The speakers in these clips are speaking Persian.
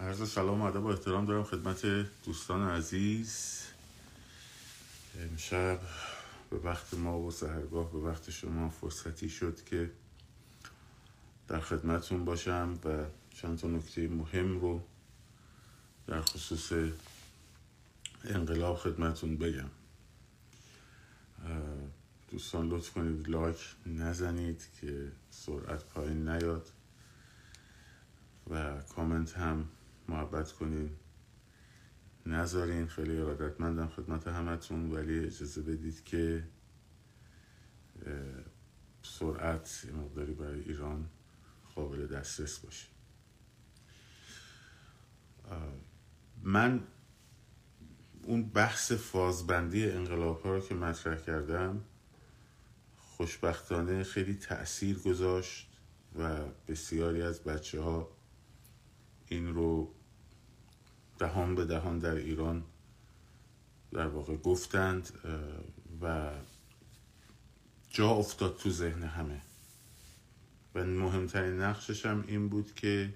عرض سلام و ادب و احترام دارم خدمت دوستان عزیز. امشب به وقت ما و سهرگاه به وقت شما فرصتی شد که در خدمتون باشم و چند تا نکته مهم رو در خصوص انقلاب خدمتون بگم. دوستان لطف کنید لایک نزنید که سرعت پایین نیاد و کامنت هم محبت کنید نذارین خیلی ارادتمندم خدمت همتون ولی اجازه بدید که سرعت مقداری برای ایران قابل دسترس باشه. من اون بحث فازبندی انقلاب ها رو که مطرح کردم خوشبختانه خیلی تأثیر گذاشت و بسیاری از بچه ها این رو دهان به دهان در ایران در واقع گفتند و جا افتاد تو ذهن همه. و مهمترین نقشش هم این بود که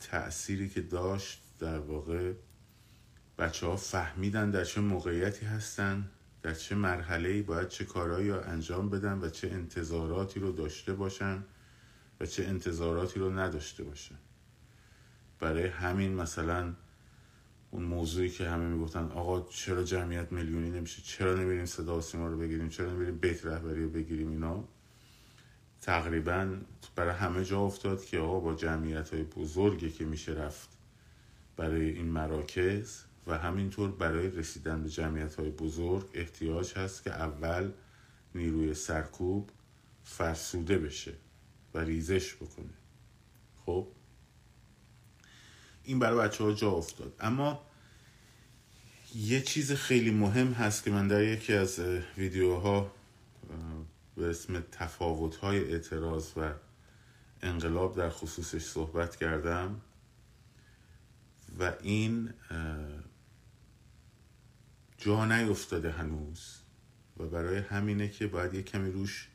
تأثیری که داشت در واقع بچه ها فهمیدن در چه موقعیتی هستن در چه مرحله باید چه کارهایی رو انجام بدن و چه انتظاراتی رو داشته باشن و چه انتظاراتی رو نداشته باشن. برای همین مثلا اون موضوعی که همه می‌گفتن آقا چرا جمعیت میلیونی نمیشه؟ چرا نمیریم صدا سیما رو بگیریم؟ چرا نمیریم بیت رهبری رو بگیریم اینا؟ تقریبا برای همه جا افتاد که آقا با جمعیت های بزرگی که میشه رفت برای این مراکز و همینطور برای رسیدن به جمعیت های بزرگ احتیاج هست که اول نیروی سرکوب فرسوده بشه و ریزش بکنه. خب؟ این برای بچه ها جا افتاد. اما یه چیز خیلی مهم هست که من در یکی از ویدیوها به اسم تفاوت های اعتراض و انقلاب در خصوصش صحبت کردم و این جا نیفتاده هنوز و برای همینه که باید یه کمی روش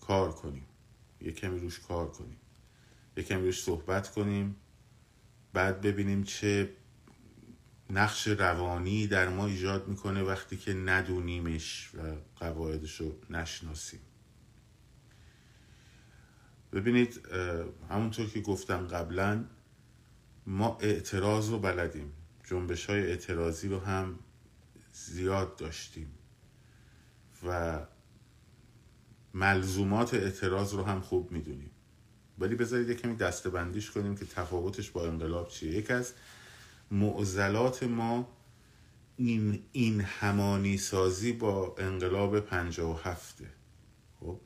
کار کنیم. یه کمی روش کار کنیم. یه کمی روش صحبت کنیم. بعد ببینیم چه نقش روانی در ما ایجاد می‌کنه وقتی که ندونیمش و قواعدش رو نشناسیم. ببینید همونطور که گفتم قبلا ما اعتراض رو بلدیم. جنبش های اعتراضی رو هم زیاد داشتیم و ملزومات اعتراض رو هم خوب می‌دونیم. ولی بذارید یه کمی دسته بندیش کنیم که تفاوتش با انقلاب چیه. یک از معضلات ما این, این همانی سازی با انقلاب پنجا و هفته. خب؟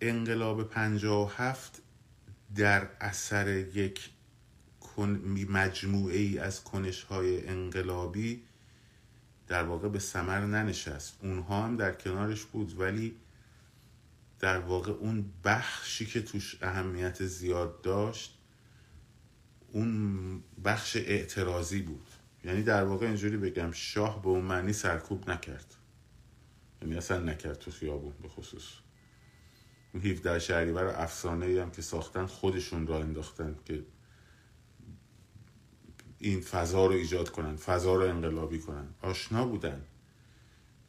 انقلاب پنجا و هفت در اثر یک مجموعه ای از کنش های انقلابی در واقع به سمر ننشست. اونها هم در کنارش بود ولی در واقع اون بخشی که توش اهمیت زیاد داشت اون بخش اعتراضی بود. یعنی در واقع اینجوری بگم شاه به اون معنی سرکوب نکرد. یعنی اصلا نکرد تو خیابون به خصوص. اون 17 شهری برای افسانه ای هم که ساختن خودشون را انداختن که این فضا رو ایجاد کنن فضا رو انقلابی کنن. آشنا بودن.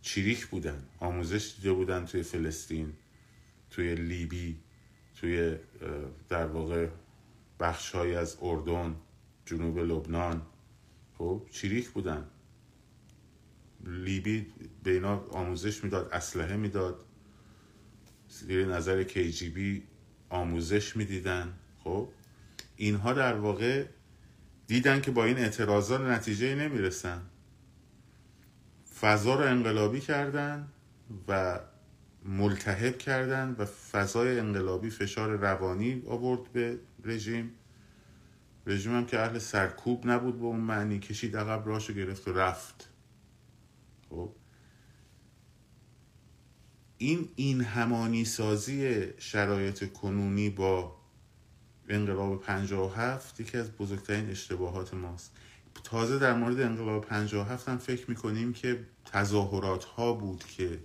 چریک بودن. آموزش دیده بودن توی فلسطین. توی لیبی توی در واقع بخش های از اردن جنوب لبنان خب چریک بودن. لیبی به اینا آموزش می‌داد اسلحه می‌داد. زیر نظر کیجیبی آموزش می‌دیدن خب. اینها در واقع دیدن که با این اعتراضات نتیجه نمی‌رسن. فضا رو انقلابی کردن و ملتهب کردن و فضای انقلابی فشار روانی آورد به رژیم. رژیم هم که اهل سرکوب نبود به اون معنی کشید عقب راشو گرفت و رفت. خب؟ این این همانی سازی شرایط کنونی با انقلاب 57 یکی از بزرگترین اشتباهات ماست. تازه در مورد انقلاب 57 هم فکر می‌کنیم که تظاهرات ها بود که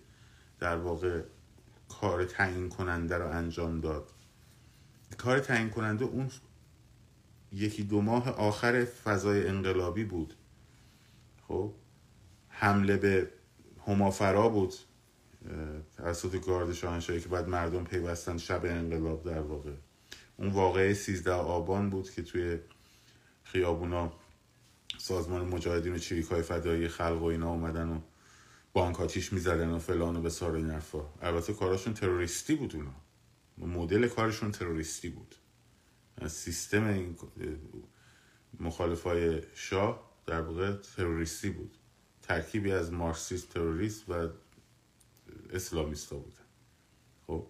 در واقع کار تعیین کننده رو انجام داد. کار تعیین کننده اون یکی دو ماه آخر فضای انقلابی بود. خب حمله به همافرا بود توسط گارد شاهنشاهی که بعد مردم پیوستن شب انقلاب در واقع. اون واقعه 13 آبان بود که توی خیابونا سازمان مجاهدین و چریک های فدایی خلق و اینا اومدن و بانک آتیش می‌زدن و فلان و به سار این البته کاراشون تروریستی بود اونا. مدل کارشون تروریستی بود. سیستم این مخالفای شاه در واقع تروریستی بود. ترکیبی از مارکسیست تروریست و اسلامیستا بودن. خب؟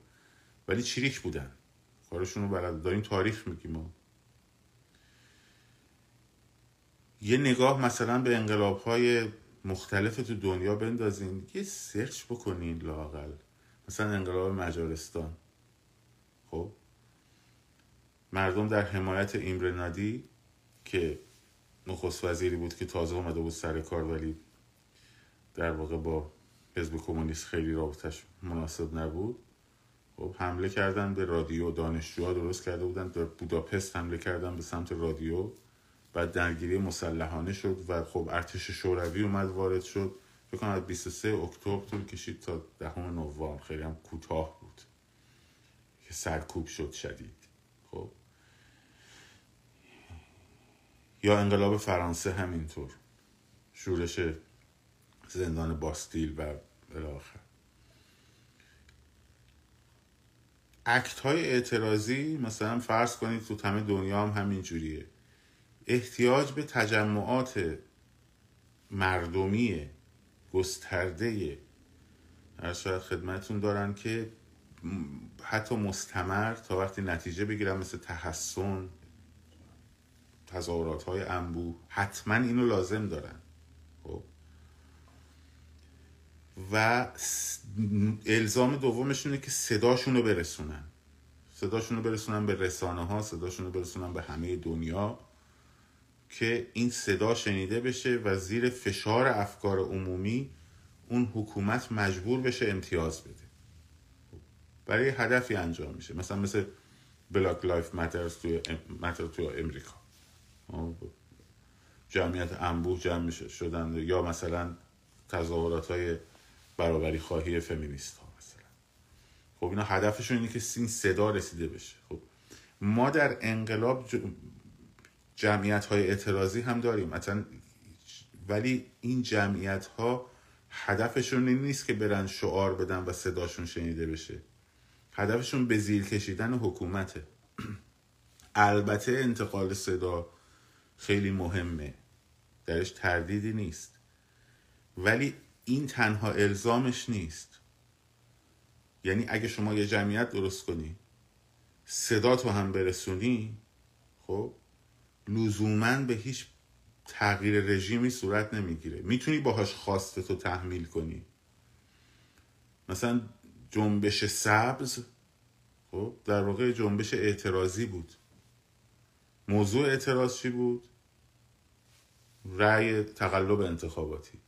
ولی چریک بودن. کارشون رو بلد داریم تاریخ میگیم ما. یه نگاه مثلا به انقلاب های مختلف تو دنیا بندازین یه سرچ بکنین لاقل مثلا انقلاب مجارستان. خب؟ مردم در حمایت ایمرنادی که نخست وزیری بود که تازه اومده بود سر کار ولی در واقع با حزب کمونیست خیلی رابطش مناسب نبود. خب؟ حمله کردن به رادیو دانشجوها درست کرده بودن در بوداپست حمله کردن به سمت رادیو. بعد درگیری مسلحانه شد و خب ارتش شوروی اومد وارد شد. فکر کنم 23 اکتبر طول کشید تا دهم نوامبر. خیلی هم کوتاه بود که سرکوب شد شدید. خب. یا انقلاب فرانسه همینطور. شورش زندان باستیل و الاخر اکت های اعتراضی مثلا فرض کنید تو همه دنیا هم همین جوریه. احتیاج به تجمعات مردمی گسترده. هر شاید خدمتون دارن که حتی مستمر تا وقتی نتیجه بگیرن مثل تحسن تظاهرات های انبوه حتما اینو لازم دارن. خب. و الزام دومشونه که صداشون رو برسونن. صداشون رو برسونن به رسانه ها صداشون رو برسونن به همه دنیا. که این صدا شنیده بشه و زیر فشار افکار عمومی اون حکومت مجبور بشه امتیاز بده. برای هدفی انجام میشه. مثلا مثل Black Lives Matters توی Matter توی امریکا. جمعیت انبوه جمع شدن یا مثلا تظاهرات های برابری خواهی فمینیست ها مثلا. خب اینا هدفشون اینه که این صدا رسیده بشه. خب. ما در انقلاب جمعیت های اعتراضی هم داریم. مثلا ولی این جمعیت ها هدفشون این نیست که برن شعار بدن و صداشون شنیده بشه. هدفشون به زیر کشیدن حکومته. البته انتقال صدا خیلی مهمه. درش تردیدی نیست. ولی این تنها الزامش نیست. یعنی اگه شما یه جمعیت درست کنی صدا تو هم برسونی خب لزوما به هیچ تغییر رژیمی صورت نمی‌گیره. می‌تونی باهاش خواسته تو تحمیل کنی. مثلا جنبش سبز خب در واقع جنبش اعتراضی بود. موضوع اعتراض چی بود؟ رأی تقلب انتخاباتی.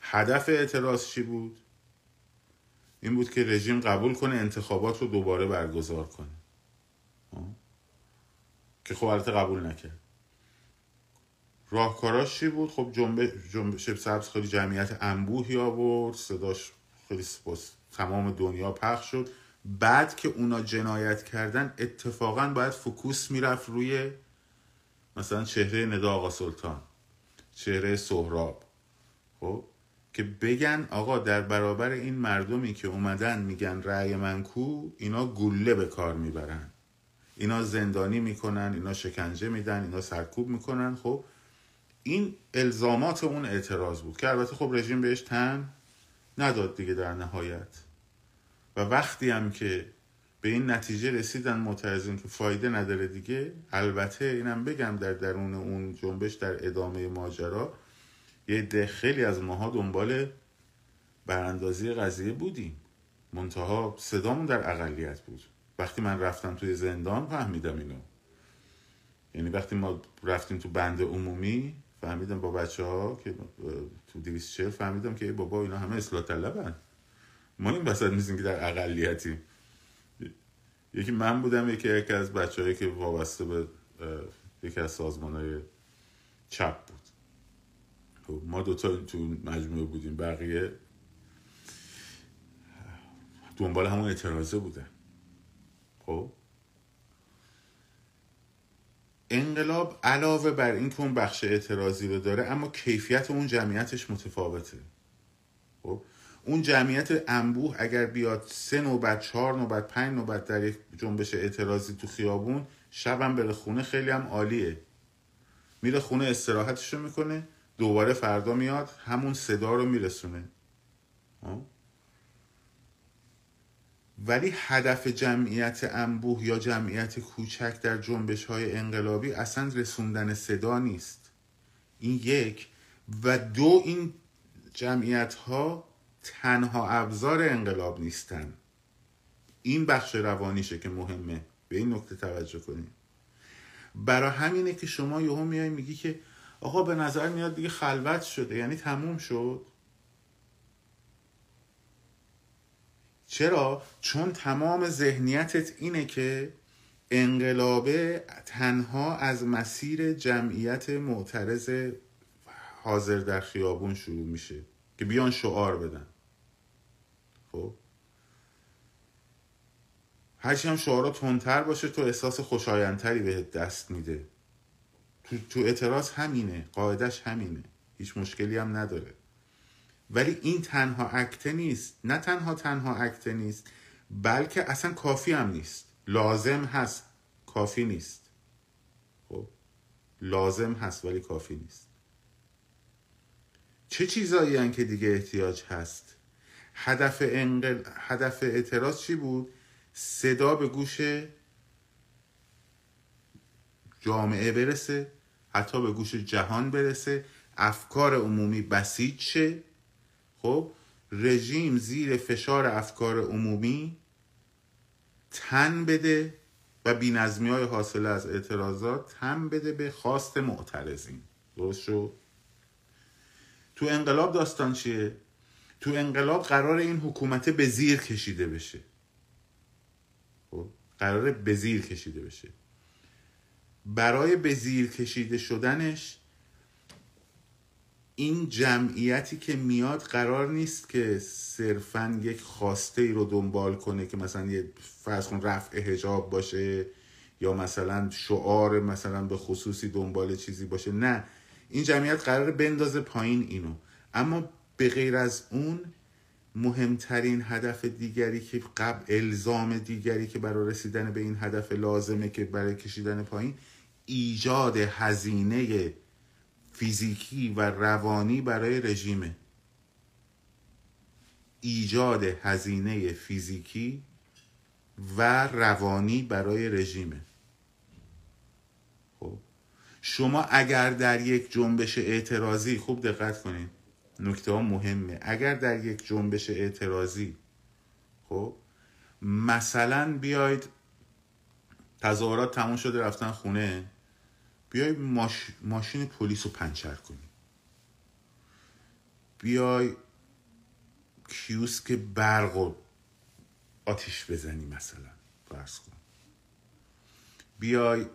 هدف اعتراض چی بود؟ این بود که رژیم قبول کنه انتخابات رو دوباره برگزار کنه. که خب البته قبول نکرد. راهکاراش چی بود؟ خب جنبه جنبش سبز خیلی جمعیت انبوهی آورد صداش خیلی تمام دنیا پخش شد. بعد که اونا جنایت کردن اتفاقا باید فکوس می‌رفت روی مثلا چهره ندا آقا سلطان چهره سهراب. خب؟ که بگن آقا در برابر این مردمی که اومدن میگن رأی من کو اینا گله به کار می‌برن. اینا زندانی می‌کنن اینا شکنجه میدن اینا سرکوب می‌کنن. خب؟ این الزامات اون اعتراض بود که البته خب رژیم بهش تن نداد دیگه در نهایت. و وقتی هم که به این نتیجه رسیدن معترضین که فایده نداره دیگه البته اینم بگم در درون اون جنبش در ادامه ماجرا یه ده خیلی از ماها دنبال براندازی قضیه بودیم. منتها صدامون در اقلیت بود. وقتی من رفتم توی زندان فهمیدم اینو. یعنی وقتی ما رفتیم تو بند عمومی فهمیدم با بچه ها که تو 240 فهمیدم که بابا اینا همه اصلاح طلبن. ما این بسط نیستیم که در اقلیتیم. یکی من بودم یکی یکی از بچه هایی که وابسته به یکی از سازمان های چپ بود. خب ما دوتا تو مجموعه بودیم. بقیه دنبال همون اعتراضه بودن. خب؟ انقلاب علاوه بر این که اون بخش اعتراضی رو داره اما کیفیت اون جمعیتش متفاوته. خب؟ اون جمعیت انبوه اگر بیاد سه نوبت چهار نوبت پنج نوبت در یک جنبش اعتراضی تو خیابون شبم بره خونه خیلی هم عالیه. میره خونه استراحتش رو می‌کنه دوباره فردا میاد همون صدا رو میرسونه. خب؟ ولی هدف جمعیت انبوه یا جمعیت کوچک در جنبش های انقلابی اصلا رسوندن صدا نیست. این یک. و دو این جمعیت ها تنها ابزار انقلاب نیستن. این بخش روانیشه که مهمه. به این نکته توجه کنیم. برای همینه که شما یهو میای میگی که آقا به نظر میاد دیگه خلوت شده. یعنی تموم شد؟ چرا؟ چون تمام ذهنیتت اینه که انقلابه تنها از مسیر جمعیت معترض حاضر در خیابون شروع میشه که بیان شعار بدن. خب؟ هرچی هم شعارا تندتر باشه تو احساس خوشایندتری بهت دست میده. تو, تو اعتراض همینه قاعدش همینه. هیچ مشکلی هم نداره. ولی این تنها اکته نیست. نه تنها تنها اکته نیست بلکه اصلا کافی هم نیست. لازم هست کافی نیست. خب؟ لازم هست ولی کافی نیست. چه چیزایی هن که دیگه احتیاج هست؟ هدف, انقل... هدف اعتراض چی بود؟ صدا به گوش جامعه برسه حتی به گوش جهان برسه. افکار عمومی بسیج شه. خب رژیم زیر فشار افکار عمومی تن بده و بینظمی های حاصله از اعتراضات تن بده به خواست معترضین. درست شد؟ تو انقلاب داستان چیه؟ تو انقلاب قرار این حکومت به زیر کشیده بشه. خب قرار به زیر کشیده بشه. برای به زیر کشیده شدنش این جمعیتی که میاد قرار نیست که صرفا یک خواسته ای رو دنبال کنه که مثلا یه فرض کن رفع هجاب باشه یا مثلا شعار مثلا به خصوصی دنبال چیزی باشه. نه این جمعیت قرار بندازه پایین اینو. اما به غیر از اون مهمترین هدف دیگری که قبل الزام دیگری که برای رسیدن به این هدف لازمه که برای کشیدن پایین ایجاد هزینه فیزیکی و روانی برای رژیمه. ایجاد هزینه فیزیکی و روانی برای رژیمه. خب شما اگر در یک جنبش اعتراضی خوب دقت کنید نکته ها مهمه. اگر در یک جنبش اعتراضی خب مثلا بیاید تظاهرات تموم شده رفتن خونه. بیای ماش... ماشین پلیس رو پنچر کنی. بیای کیوسک برق و آتیش بزنی مثلا فرض کن. بیای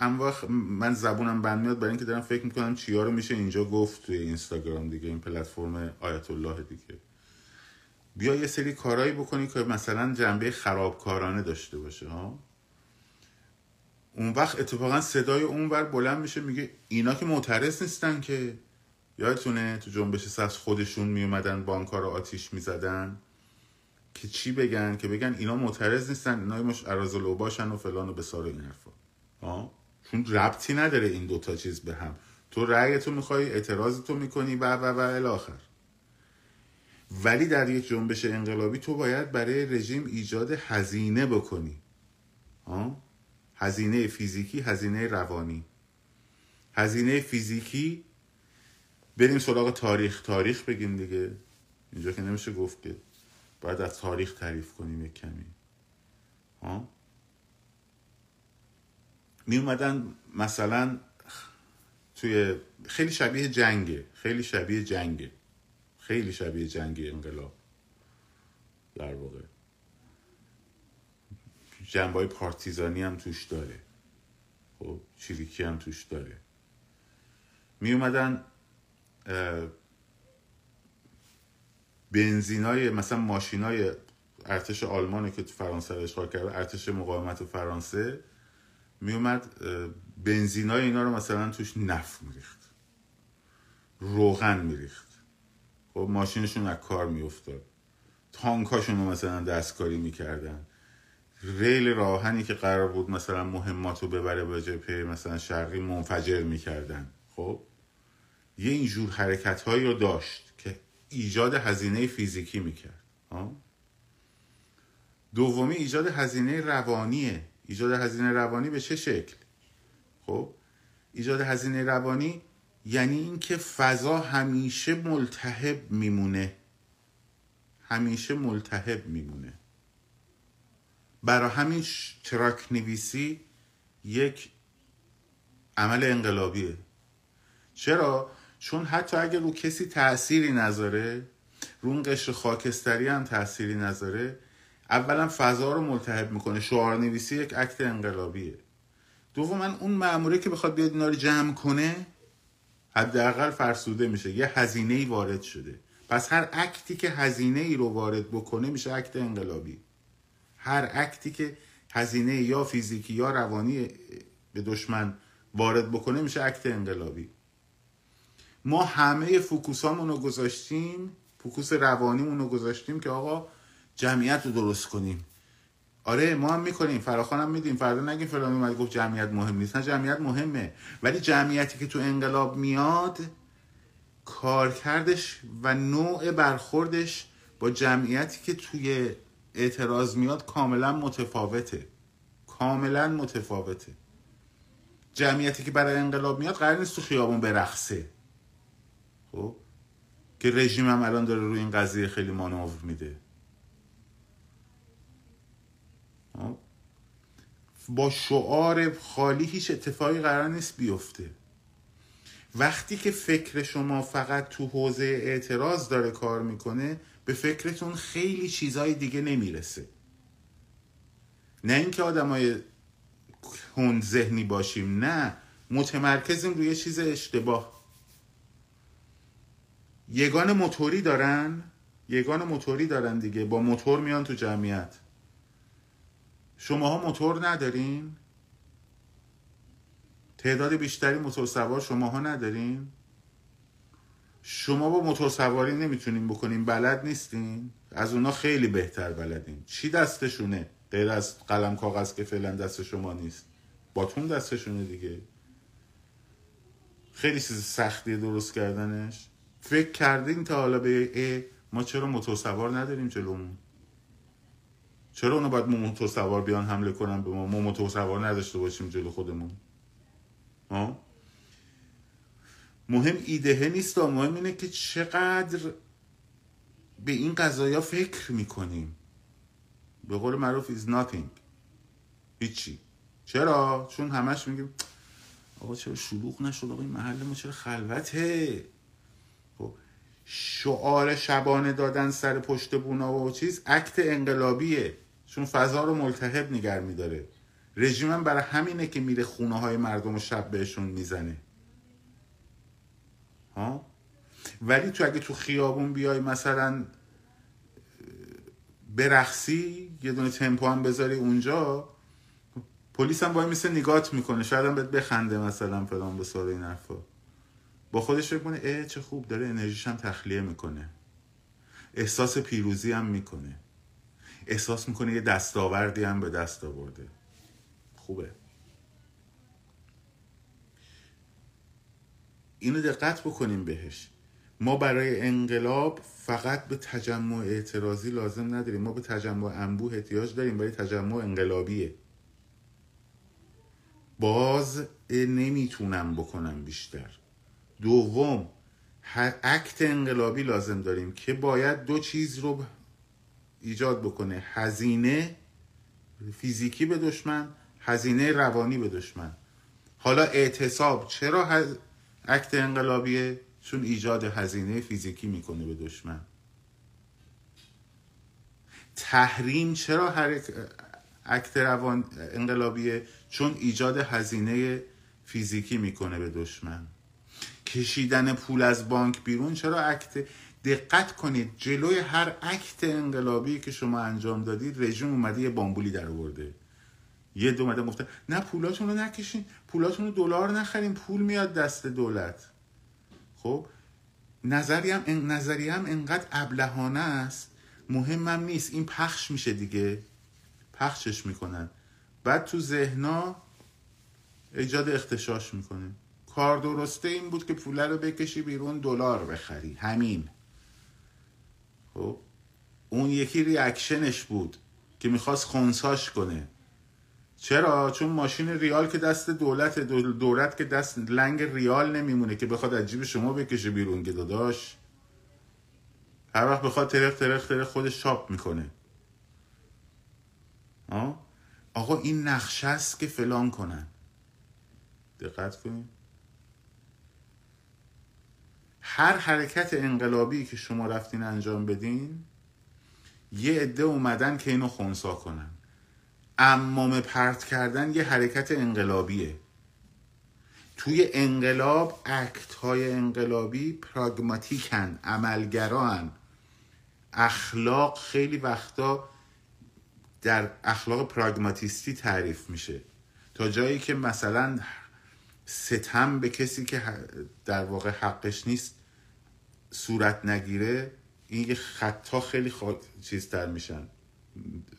وقت من زبونم بند میاد برای اینکه دارم فکر می‌کنم چیا رو میشه اینجا گفت توی اینستاگرام دیگه این پلتفرم آیت الله دیگه. بیا یه سری کارهایی بکنی که مثلا جنبه خرابکارانه داشته باشه ها؟ اون وقت اتفاقا صدای اون ور بلند میشه میگه اینا که معترض نیستن که. یادتونه تو جنبش سبز خودشون میومدن بانکا رو آتیش می‌زدن؟ که چی بگن؟ که بگن اینا معترض نیستن اینا مش ارازل باشن و فلان و بسار این حرفا. چون ربطی نداره این دوتا چیز به هم. تو رأی تو می‌خوای اعتراض تو می‌کنی و و و الاخر ولی در یک جنبش انقلابی تو باید برای رژیم ایجاد هزینه بکنی. آه؟ هزینه فیزیکی هزینه روانی. هزینه فیزیکی بریم سراغ تاریخ. تاریخ بگیم دیگه. اینجا که نمیشه گفت که باید از تاریخ تعریف کنیم یک کمی. ها؟ می اومدن مثلا توی خیلی شبیه جنگه. خیلی شبیه جنگه. خیلی شبیه جنگ انقلاب. در واقع. جنبای پارتیزانی هم توش داره. خب چریکی هم توش داره. می اومدن بنزینای مثلا ماشینای ارتش آلمانی که تو فرانسه اشغال کرده ارتش مقاومت فرانسه می اومد بنزینای اینا رو مثلا توش نفت میریخت. روغن میریخت. خب ماشینشون از کار میافتاد. تانکاشون رو مثلا دستکاری می‌کردن. ریل راهنی که قرار بود مثلا مهمات رو ببره به جبهه مثلا شرقی منفجر می‌کردن. خب؟ یه اینجور حرکت هایی رو داشت که ایجاد هزینه فیزیکی می‌کرد. دومی ایجاد هزینه روانیه. ایجاد هزینه روانی به چه شکل؟ خب؟ ایجاد هزینه روانی یعنی اینکه فضا همیشه ملتهب میمونه. همیشه ملتهب میمونه. برای همین تراک نویسی یک عمل انقلابیه. چرا؟ چون حتی اگر رو کسی تأثیری نذاره رو اون قشر خاکستری هم تأثیری نذاره اولا فضا رو ملتهب می‌کنه. شعار نویسی یک عکت انقلابیه. دوما اون معموره که بخواد بیاد اینا رو جمع کنه حداقل فرسوده میشه. یه هزینه وارد شده. پس هر اکتی که هزینه رو وارد بکنه میشه اکت انقلابی. هر اکتی که هزینه یا فیزیکی یا روانی به دشمن وارد بکنه میشه اکت انقلابی. ما همه فوکوسامون رو گذاشتیم فوکوس روانیمون رو گذاشتیم که آقا جمعیت رو درست کنیم. آره ما هم می‌کنیم فراخان هم میدیم. فردا نگیم فلان اومد گفت جمعیت مهم نیست. نه جمعیت مهمه. ولی جمعیتی که تو انقلاب میاد کارکردش و نوع برخوردش با جمعیتی که توی اعتراض میاد کاملا متفاوته. کاملا متفاوته. جمعیتی که برای انقلاب میاد قرار نیست تو خیابون برقصه. خب؟ که رژیم هم الان داره روی این قضیه خیلی مانور میده. خب؟ با شعار خالی هیچ اتفاقی قرار نیست بیفته. وقتی که فکر شما فقط تو حوزه اعتراض داره کار می‌کنه به فکرتون خیلی چیزهای دیگه نمی‌رسه. نه اینکه آدمای هند ذهنی باشیم نه. متمرکزیم روی چیز اشتباه. یگان موتوری دارن یگان موتوری دارن دیگه. با موتور میان تو جمعیت. شماها موتور ندارین؟ تعداد بیشتری موتور سوار شماها ندارین؟ شما با موتور سواری نمی‌تونین بکنین بلد نیستین از اونا خیلی بهتر بلدین چی دستشونه؟ غیر از قلم کاغذ که فعلا دست شما نیست. باتون دستشونه دیگه. خیلی چیز سختی درست کردنش. فکر کردین تا حالا به ما چرا موتور سوار نداریم جلومون؟ چرا اونا باید موتور سوار بیان حمله کنن به ما؟ ما موتور سوار نداشته باشیم جلو خودمون. ها؟ مهم ایدهه نیست مهم اینه که چقدر به این قضايا فکر می‌کنیم. به قول معروف is nothing. هیچی. چرا؟ چون همش میگیم آقا چرا شلوغ نشد؟ آقا این محل ما چرا خلوته؟ خب شعار شبانه دادن سر پشت بونا و چیز عکت انقلابیه. چون فضا رو ملتهب نگر میداره. رژیم برای همینه که میره خونه های مردم و شب بهشون می‌زنه. ها؟ ولی تو اگه تو خیابون بیای مثلا برخصی یه دونه تمپو هم بذاری اونجا پلیس هم باید مثل نگات می‌کنه. شاید هم بهت بخنده مثلا فلان به سال این حرفا. با خودش فکر کنه اه چه خوب داره انرژیش هم تخلیه می‌کنه. احساس پیروزی هم می‌کنه. احساس می‌کنه یه دستاوردی هم به دست آورده. خوبه. اینو دقت بکنیم بهش. ما برای انقلاب فقط به تجمع اعتراضی لازم نداریم. ما به تجمع انبوه احتیاج داریم برای تجمع انقلابیه. باز نمی‌تونم بکنم بیشتر. دوم هر اکت انقلابی لازم داریم که باید دو چیز رو ایجاد بکنه. هزینه فیزیکی به دشمن هزینه روانی به دشمن. حالا اعتصاب چرا. اکت انقلابیه چون ایجاد هزینه فیزیکی می‌کنه به دشمن. تحریم چرا اکت روان انقلابیه چون ایجاد هزینه فیزیکی می‌کنه به دشمن؟ کشیدن پول از بانک بیرون چرا اکت؟ دقت کنید جلوی هر اکت انقلابی که شما انجام دادید رژیم اومده یه بامبولی در آورده. یه دو اومده گفته نه پولاتون رو نکشین پولاتون رو دلار نخرین پول میاد دست دولت. خب نظریم نظریم انقدر ابلهانه است مهمم نیست این پخش میشه دیگه. پخشش می‌کنن. بعد تو ذهنا ایجاد اختشاش می‌کنه. کار درسته این بود که پول رو بکشی بیرون دلار بخری. همین. خب اون یکی ریاکشنش بود که می‌خواست خونساش کنه. چرا؟ چون ماشین ریال که دست دولت دولت که دست لنگ ریال نمیمونه که بخواد از جیب شما بکشه بیرون که داداش. هر وقت بخواد ترخ ترخ ترخ خودش چاپ می‌کنه. آه؟ آقا این نقشه است که فلان کنن. دقت کنید. هر حرکت انقلابی که شما رفتین انجام بدین یه عده اومدن که اینو خونسا کنن. امام پرت کردن یه حرکت انقلابیه. توی انقلاب اکت های انقلابی پراگماتیکن عملگران. اخلاق خیلی وقتا در اخلاق پراگماتیستی تعریف میشه. تا جایی که مثلا ستم به کسی که در واقع حقش نیست صورت نگیره این خطا خیلی چیز چیزتر میشن.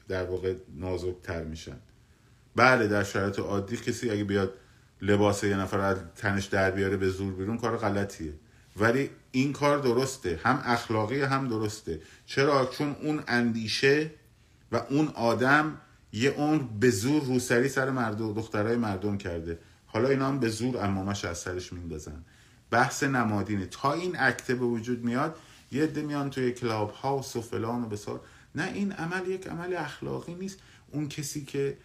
در واقع نازکتر میشن. بله در شرایط عادی کسی اگه بیاد لباس یه نفر از تنش در بیاره به زور بیرون کار غلطیه. ولی این کار درسته. هم اخلاقی هم درسته. چرا؟ چون اون اندیشه و اون آدم یه اون به زور روسری سر مردم دخترای مردم کرده. حالا اینا هم به زور امامش از سرش میندازن. بحث نمادینه. تا این اکته به وجود میاد یه عده میان توی کلاب هاوس و فلان و بسار. نه این عمل یک عمل اخلاقی نیست. اون کسی که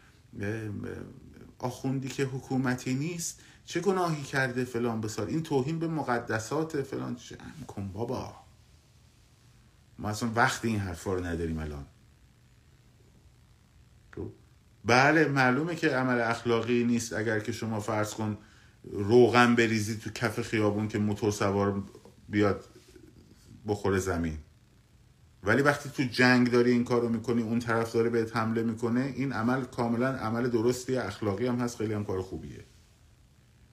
آخوندی که حکومتی نیست چه گناهی کرده فلان بسار؟ این توهین به مقدسات فلان چه کن بابا. ما اصلا وقت این حرفا رو نداریم الان. خب؟ بله معلومه که عمل اخلاقی نیست. اگر که شما فرض کن روغن بریزی تو کف خیابون که موتور سوار بیاد بخوره زمین. ولی وقتی تو جنگ داری این کارو می‌کنی اون طرف داره بهت حمله می‌کنه این عمل کاملا عمل درستی اخلاقی هم هست خیلی هم کار خوبیه.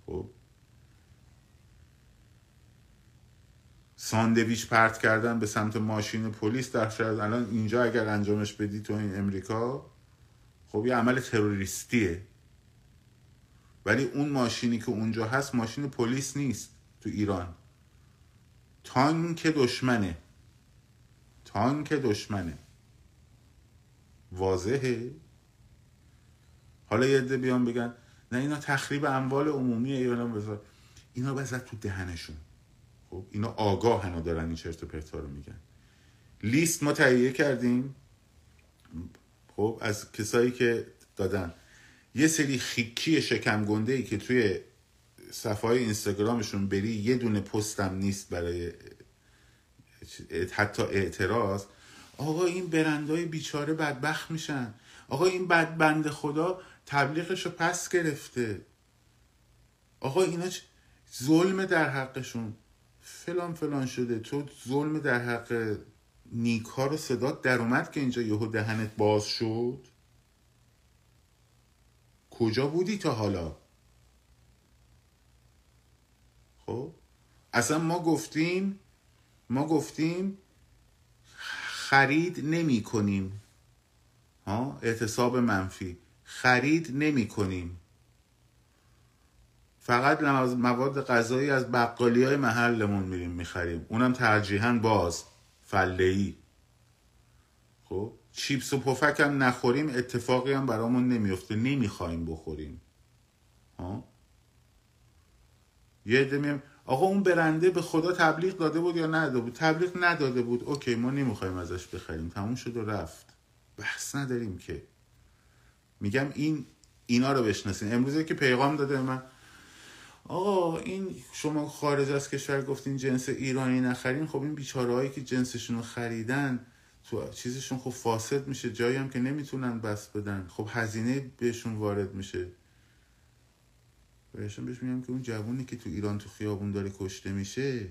خب؟ ساندویچ پرت کردن به سمت ماشین پلیس در الان اینجا اگر انجامش بدی تو این امریکا خب یه عمل تروریستیه. ولی اون ماشینی که اونجا هست ماشین پلیس نیست تو ایران. تانک دشمنه. تانک دشمنه. واضحه؟ حالا یه عده بیان بگن نه اینا تخریب اموال عمومی ایران بذار اینا بزد تو دهنشون. خب اینا آگاه هنو دارن این چرت و پرتا رو میگن. لیست ما تهیه کردیم. خب از کسایی که دادن. یه سری خیکی شکم گنده ای که توی صفحه اینستاگرامشون بری یه دونه پستم نیست برای حتی اعتراض آقا این برندهای بیچاره بدبخت میشن. آقا این بد بند خدا تبلیغش رو پس گرفته. آقا اینا ظلم در حقشون. فلان فلان شده. تو ظلم در حق نیکا رو صدات در اومد که اینجا یهو دهنت باز شد؟ کجا بودی تا حالا؟ خب؟ اصلا ما گفتیم ما گفتیم خرید نمی کنیم. ها اعتصاب منفی. خرید نمی کنیم. فقط مواد غذایی از بقالی های محلمون میریم می‌خریم. اونم ترجیحاً باز فله خب چیپس و پفک هم نخوریم اتفاقی هم برامون نمیفته نمی‌خوایم بخوریم. ها؟ یه عده آقا اون برنده به خدا تبلیغ داده بود یا نداده بود؟ تبلیغ نداده بود. اوکی ما نمی‌خوایم ازش بخریم. تموم شد و رفت. بحث نداریم که. میگم این اینا رو بشناسین. امروزه که پیغام داده من. آقا این شما خارج از کشور گفتین جنس ایرانی نخرین. خب این بیچاره هایی که جنسشون رو خریدن تو چیزشون خب فاسد میشه. جایی هم که نمی‌تونن بس بدن. خب هزینه بهشون وارد میشه. بهشون بهش میگم که اون جوونی که تو ایران تو خیابون داره کشته میشه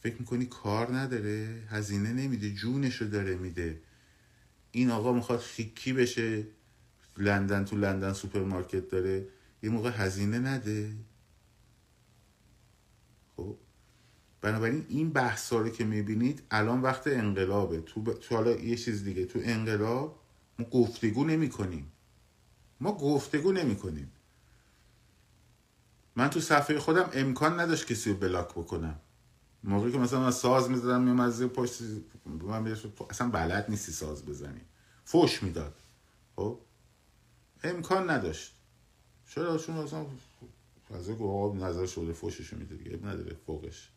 فکر می‌کنی کار نداره هزینه نمیده جونشو داره میده. این آقا می‌خواد خیکی بشه لندن تو لندن سوپرمارکت داره یه موقع هزینه نده. خب؟ بنابراین این بحثا رو که می‌بینید الان وقت انقلابه. تو, ب... تو حالا یه چیز دیگه تو انقلاب ما گفتگو نمی کنیم ما گفتگو نمی کنیم من تو صفحه خودم امکان نداشت کسی رو block بکنم. موقعی که مثلا من ساز می‌زدم میومد از پشت من اصلا بلد نیستی ساز بزنی. فوش می‌داد. خب؟ امکان نداشت. چرا چون اصلا از آقا نظر شده فوششو میده دیگه نداره فوقش.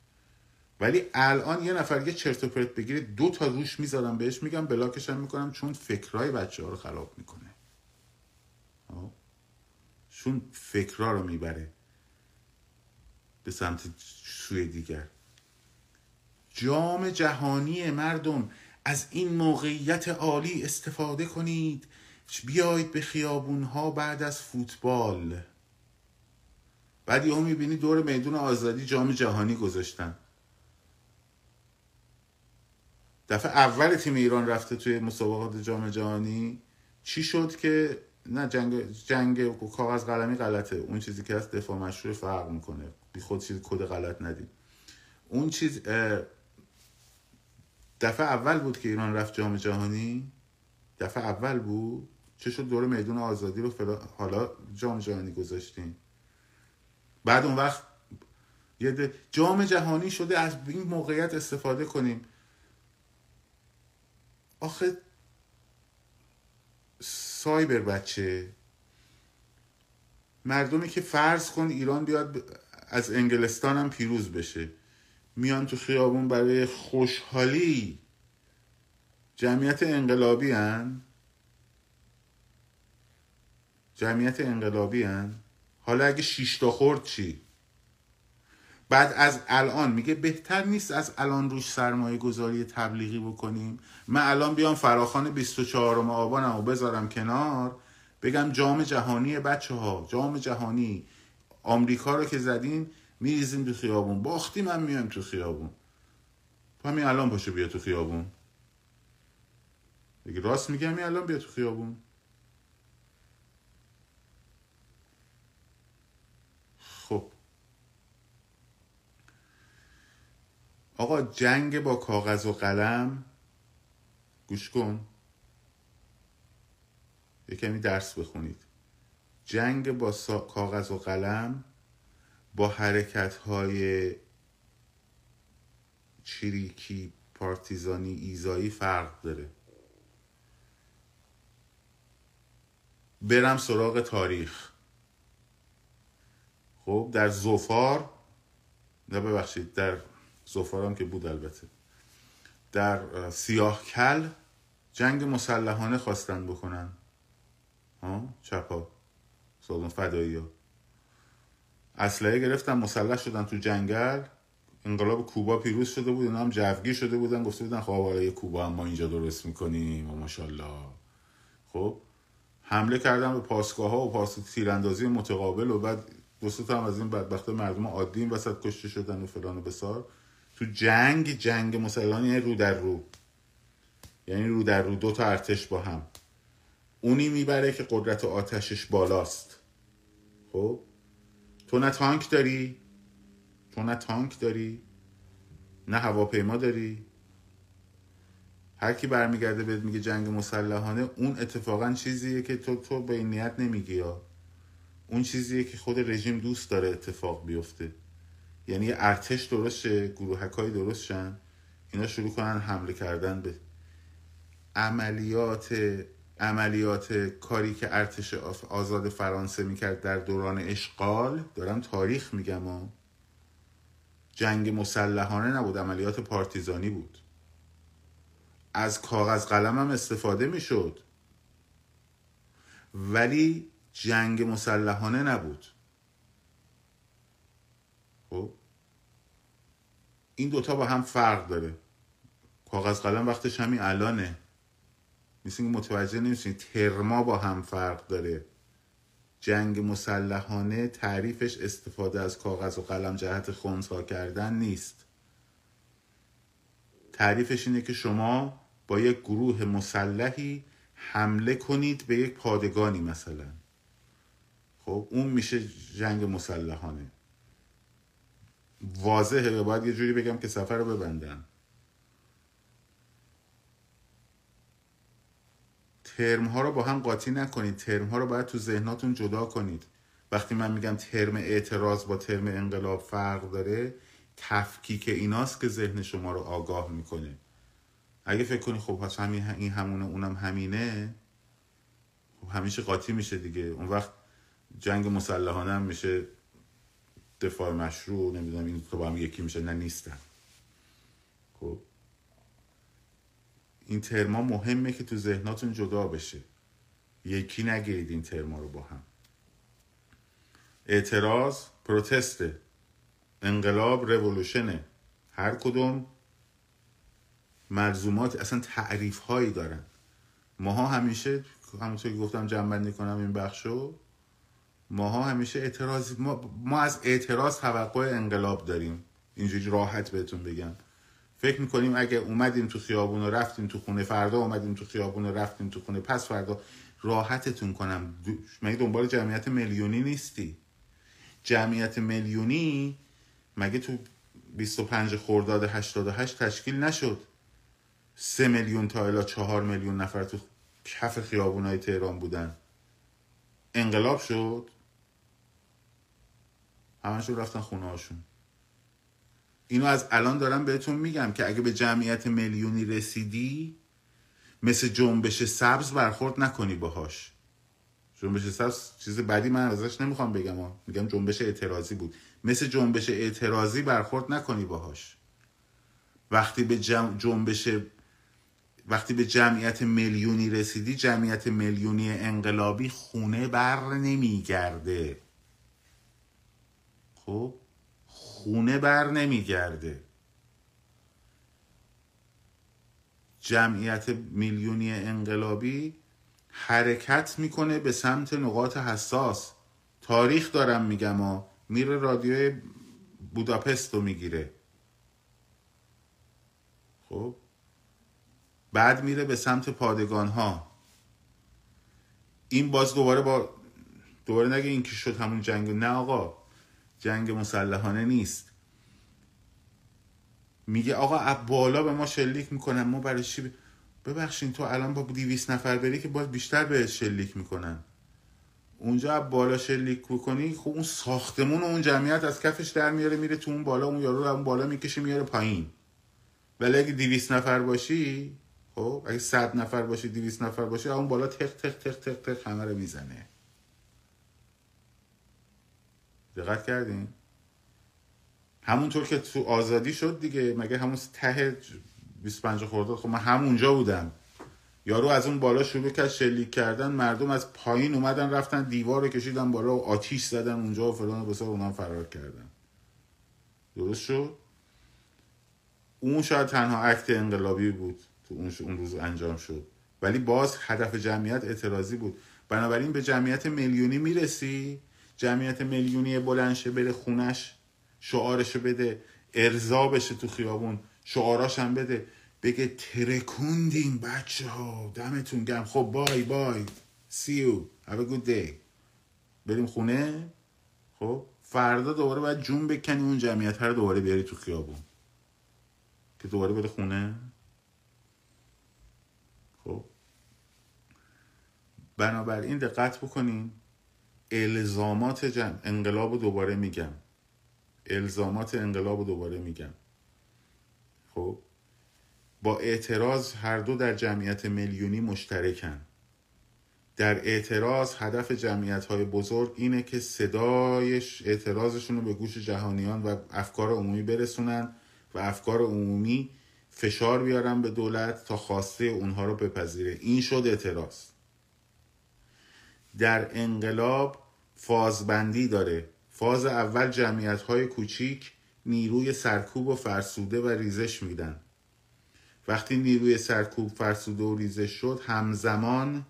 ولی الان یه نفر یه چرت و پرت بگیره دو تا روش می‌ذارم بهش میگم بلاکش هم می‌کنم چون فکرای بچه ها رو خراب می‌کنه. خب؟ چون فکرها رو می‌بره. به سمت سوی دیگر. جام جهانی مردم از این موقعیت عالی استفاده کنید. بیایید به خیابون ها بعد از فوتبال. بعد یهو می‌بینی دور میدون آزادی جام جهانی گذاشتن. دفعه اول تیم ایران رفته توی مسابقات جام جهانی. چی شد که؟ نه جنگ جنگ کاغذ قلمی غلطه. اون چیزی که هست دفاع مشروع فرق می‌کنه. بی خود چیز کد غلط ندید اون چیز دفعه اول بود که ایران رفت جام جهانی. دفعه اول بود. چه شد؟ دور میدون آزادی رو فلا... حالا جام جهانی گذاشتین بعد اون وقت یه جام جهانی شده از این موقعیت استفاده کنیم. آخه سایبر بچه. مردمی که فرض کن ایران بیاد از انگلستان هم پیروز بشه. میان تو خیابون برای خوشحالی. جمعیت انقلابی هن. جمعیت انقلابی هن. حالا اگه شیشتا خورد چی؟ بعد از الان میگه بهتر نیست از الان روش سرمایه گذاری تبلیغی بکنیم. من الان بیام فراخان 24 آبانم و بذارم کنار. بگم جام جهانی بچه ها جام جهانی. آمریکا رو که زدین میریزیم تو خیابون. باختی من میام تو خیابون. تو همین الان پاشو بیا تو خیابون. دیگه راست میگم می الان بیا تو خیابون. خب. آقا جنگ با کاغذ و قلم. گوش کن. یه کمی درس بخونید. جنگ با کاغذ و قلم با حرکت های چریکی پارتیزانی ایزایی فرق داره. برم سراغ تاریخ. خب در زفار نه ببخشید در زفار هم که بود البته. در سیاه کل جنگ مسلحانه خواستن بکنن. ها چپا. سالن فدایی ها. اسلحه گرفتن مسلح شدن تو جنگل. انقلاب کوبا پیروز شده بود هم جوگی شده بودن. گفته بودن خب کوبا هم ما اینجا درست می‌کنیم و ماشاءالله. خب حمله کردن به پاسگاه ها و پاس تیراندازی متقابل و بعد دو هم از این بدبخت مردم عادی این وسط کشته شدن و فلان و بسار. تو جنگ جنگ مسلحانه یعنی رو در رو. یعنی رو در رو دو تا ارتش با هم. اونی می‌بره که قدرت آتشش بالاست. خب؟ تو نه تانک داری تو نه تانک داری نه هواپیما داری. هر کی برمیگرده بهت میگه جنگ مسلحانه اون اتفاقا چیزیه که تو تو به این نیت نمیگی یا. اون چیزیه که خود رژیم دوست داره اتفاق بیفته. یعنی ارتش درست شه گروهک های درست شن اینا شروع کنن حمله کردن به عملیات عملیات کاری که ارتش آزاد فرانسه می‌کرد در دوران اشغال دارم تاریخ میگم و جنگ مسلحانه نبود عملیات پارتیزانی بود. از کاغذ قلم هم استفاده می‌شد. ولی جنگ مسلحانه نبود. خب؟ این دوتا با هم فرق داره. کاغذ قلم وقتش همین الانه. مثل متوجه نمیشین. ترما با هم فرق داره. جنگ مسلحانه تعریفش استفاده از کاغذ و قلم جهت خونسا کردن نیست. تعریفش اینه که شما با یک گروه مسلحی حمله کنید به یک پادگانی مثلا. خب اون میشه جنگ مسلحانه. واضحه باید یه جوری بگم که سفر رو ببندن ترم ها رو با هم قاطی نکنید. ترم ها رو باید تو ذهناتون جدا کنید. وقتی من میگم ترم اعتراض با ترم انقلاب فرق داره تفکیک ایناست که ذهن شما رو آگاه می‌کنه. اگه فکر کنی خب پس همین این همونه اونم همینه خب همیشه قاطی میشه دیگه. اون وقت جنگ مسلحانه هم میشه دفاع مشروع نمی‌دونم این تو با هم یکی میشه نه نیستن. خب؟ این ترما مهمه که تو ذهناتون جدا بشه. یکی نگیرید این ترما رو با هم. اعتراض پروتسته. انقلاب رولوشنه. هر کدوم ملزومات اصلا تعریف هایی دارن. ماها همیشه همونطور که گفتم جنبندی کنم این بخشو ماها همیشه اعتراض ما, ما از اعتراض توقع انقلاب داریم. اینجوری راحت بهتون بگم. فکر می‌کنیم اگه اومدیم تو خیابون و رفتیم تو خونه فردا اومدیم تو خیابون و رفتیم تو خونه پس فردا راحتتون کنم. مگه دنبال جمعیت میلیونی نیستی؟ جمعیت میلیونی مگه تو 25 خرداد 88 تشکیل نشد؟ سه میلیون تا الا چهار میلیون نفر تو کف خیابونای تهران بودن. انقلاب شد. همشون رفتن خونه هاشون اینو از الان دارم بهتون میگم که اگه به جمعیت میلیونی رسیدی مثل جنبش سبز برخورد نکنی باهاش. جنبش سبز چیز بعدی من ازش نمی‌خوام بگم ها. میگم جنبش اعتراضی بود. مثل جنبش اعتراضی برخورد نکنی باهاش. وقتی به جنبش وقتی به جمعیت میلیونی رسیدی جمعیت میلیونی انقلابی خونه بر نمیگرده. خب؟ خونه بر نمیگرده. جمعیت میلیونی انقلابی حرکت می‌کنه به سمت نقاط حساس. تاریخ دارم میگم و میره رادیو بوداپست رو می‌گیره. خب؟ بعد میره به سمت پادگان ها این باز دوباره با دوباره نگه این که شد همون جنگ. نه آقا. جنگ مسلحانه نیست. میگه آقا اب بالا به ما شلیک می‌کنن ما برای چی ببخشین تو الان با دیویس نفر بری که باز بیشتر به شلیک می‌کنن. اونجا اب بالا شلیک بکنی خب اون ساختمون و اون جمعیت از کفش در میاره میره تو اون بالا اون یارو رو اون بالا می‌کشه میاره پایین. ولی اگه دیویس نفر باشی خب اگه صد نفر باشی دیویس نفر باشی اون بالا تق تق تق تق تق همه رو می‌زنه. دقت کردین؟ همونطور که تو آزادی شد دیگه مگه همون ته 25 خرداد؟ خب من همونجا بودم. یارو از اون بالا شروع کرد شلیک کردن مردم از پایین اومدن رفتن دیوار رو کشیدن بالا و آتیش زدن اونجا و فلان و اونم فرار کردن. درست شد؟ اون شاید تنها عکت انقلابی بود تو اون, اون روز انجام شد. ولی باز هدف جمعیت اعتراضی بود. بنابراین به جمعیت میلیونی می‌رسی؟ جمعیت میلیونی بلنشه بره خونش شعارشو بده ارضا بشه تو خیابون شعاراش هم بده. بگه ترکوندیم بچه ها دمتون گم خب بای بای. You. Have a good day. بریم خونه. خب فردا دوباره باید جون بکنی اون جمعیت رو دوباره بیاری تو خیابون. که دوباره بره خونه. خب. بنابراین دقت بکنین. الزامات جمع. انقلاب دوباره میگم. الزامات انقلاب دوباره میگم. خب؟ با اعتراض هر دو در جمعیت میلیونی مشترکن. در اعتراض هدف جمعیت های بزرگ اینه که صدایش اعتراضشون رو به گوش جهانیان و افکار عمومی برسونن و افکار عمومی فشار بیارن به دولت تا خواسته اونها رو بپذیره. این شد اعتراض. در انقلاب فازبندی داره. فاز اول جمعیت های کوچیک نیروی سرکوب و فرسوده و ریزش میدن. وقتی نیروی سرکوب فرسوده و ریزش شد همزمان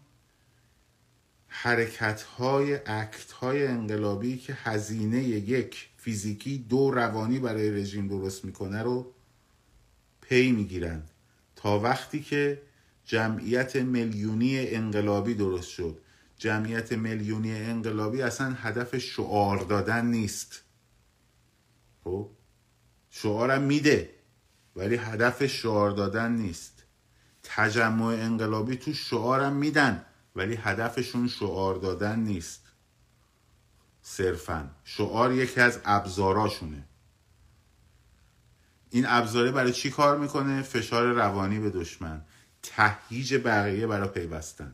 حرکت های اکت های انقلابی که هزینه یک فیزیکی دو روانی برای رژیم درست می‌کنه رو پی می‌گیرند. تا وقتی که جمعیت میلیونی انقلابی درست شد. جمعیت میلیونی انقلابی اصلا هدف شعار دادن نیست. خب؟ شعارم میده ولی هدف شعار دادن نیست. تجمع انقلابی تو شعارم میدن ولی هدفشون شعار دادن نیست. صرفا. شعار یکی از ابزاراشونه. این ابزاره برای چی کار می‌کنه؟ فشار روانی به دشمن. تهییج بقیه برای پیوستن.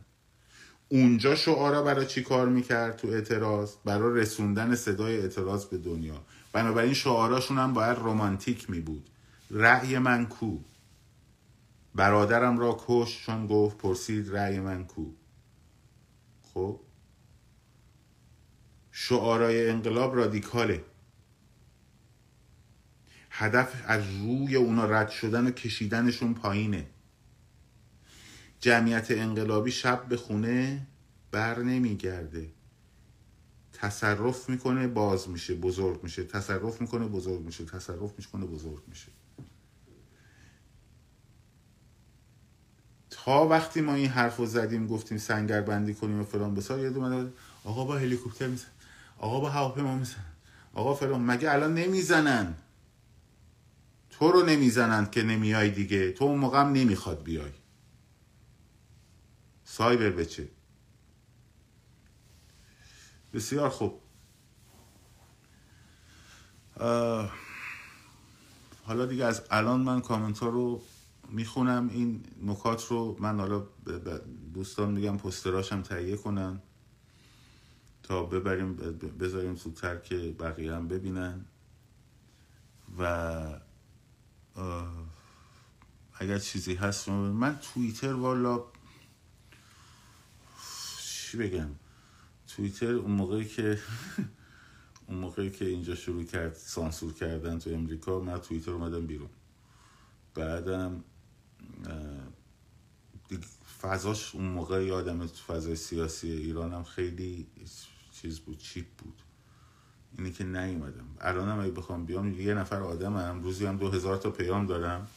اونجا شعارا برای چی کار می‌کرد تو اعتراض؟ برای رسوندن صدای اعتراض به دنیا. بنابراین شعاراشون هم باید رومانتیک می بود رأی من کو؟ برادرم را کش چون گفت پرسید رأی من کو؟ خب؟ شعارای انقلاب رادیکاله. هدف از روی اونا رد شدن و کشیدنشون پایینه. جمعیت انقلابی شب به خونه بر نمیگرده. تصرف می‌کنه باز میشه بزرگ میشه. تصرف می‌کنه بزرگ میشه. تصرف می‌کنه بزرگ میشه. تا وقتی ما این حرف رو زدیم گفتیم سنگر بندی کنیم و فلان بسار یاد اومد آقا با هلیکوپتر میزن. آقا با هواپیما میزن. آقا فلان. مگه الان نمی‌زنن؟ تو رو نمی‌زنن که نمیای دیگه. تو اون موقع هم نمی‌خواد بیای. سایبر بچه. بسیار خوب. حالا دیگه از الان من کامنت ها رو می‌خونم. این نکات رو من حالا دوستان میگم پستراشم تهیه کنن تا ببریم بذاریم زودتر که بقیه هم ببینن. و اگر چیزی هست من توییتر والا چی بگم؟ توییتر اون موقعی که اون موقعی که اینجا شروع کرد سانسور کردن تو امریکا من توییتر اومدم بیرون. بعدم فضاش اون موقع یادم تو فضای سیاسی ایران هم خیلی چیز بود چیپ بود. اینی که نیومدم. الان هم اگه بخوام بیام یه نفر آدم هم روزی هم دو هزار تا پیام دارم.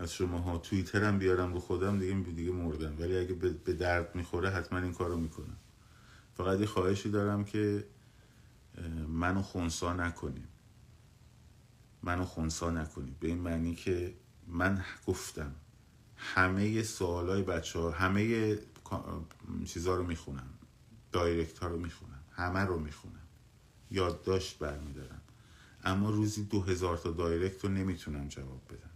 از شما ها توییتر هم بیارم رو خودم دیگه دیگه مردم. ولی اگه به درد می‌خوره حتما این کارو می‌کنم. فقط یه خواهشی دارم که منو خونسا نکنیم منو خونسا نکنیم به این معنی که من گفتم همه سوالای بچه ها همه چیزها رو می‌خونم. دایرکت ها رو می‌خونم. همه رو می‌خونم. یادداشت برمیدارم. اما روزی دو هزار تا دایرکت رو نمی‌تونم جواب بدم.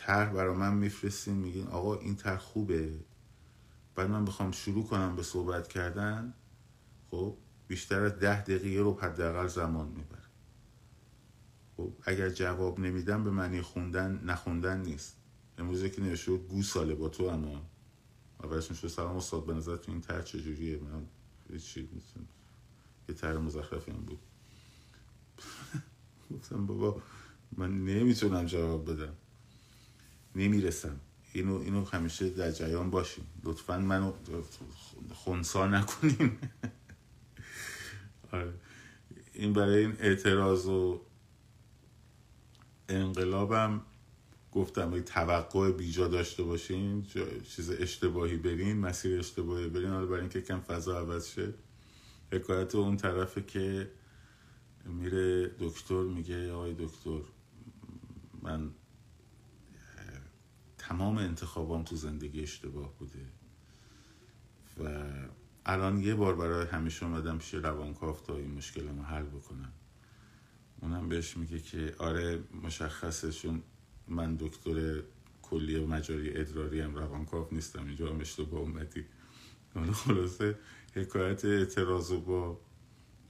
طرح برا من میفرستین میگین آقا این طرح خوبه. بعد من بخوام شروع کنم به صحبت کردن خب بیشتر از ده دقیقه رو حداقل زمان می‌بره. خب اگر جواب نمیدم به معنی خوندن نخوندن نیست. امروزه که نوشته گو ساله با تو اما. اولش نشده سلام استاد به نظر تو این تر چجوریه؟ من چی یه تر مزخرفی هم بود. گفتم بابا من نمی‌تونم جواب بدم. نمی‌رسم اینو, اینو همیشه در جریان باشیم. لطفا منو خونسا نکنیم آره. این برای این اعتراض و انقلابم گفتم این توقع بیجا داشته باشین چیز اشتباهی برین مسیر اشتباهی برین. حالا برای اینکه کم فضا عوض شه. حکایت اون طرفه که میره دکتر میگه آقای دکتر من تمام انتخابام تو زندگی اشتباه بوده. و الان یه بار برای همیشه اومدم پیش روانکاو تا این مشکل رو حل بکنم. اونم بهش میگه که آره مشخصه چون من دکتر کلی مجاری ادراری هم روانکاو نیستم اینجا هم اشتباه اومدی. خلاصه حکایت اعتراض و با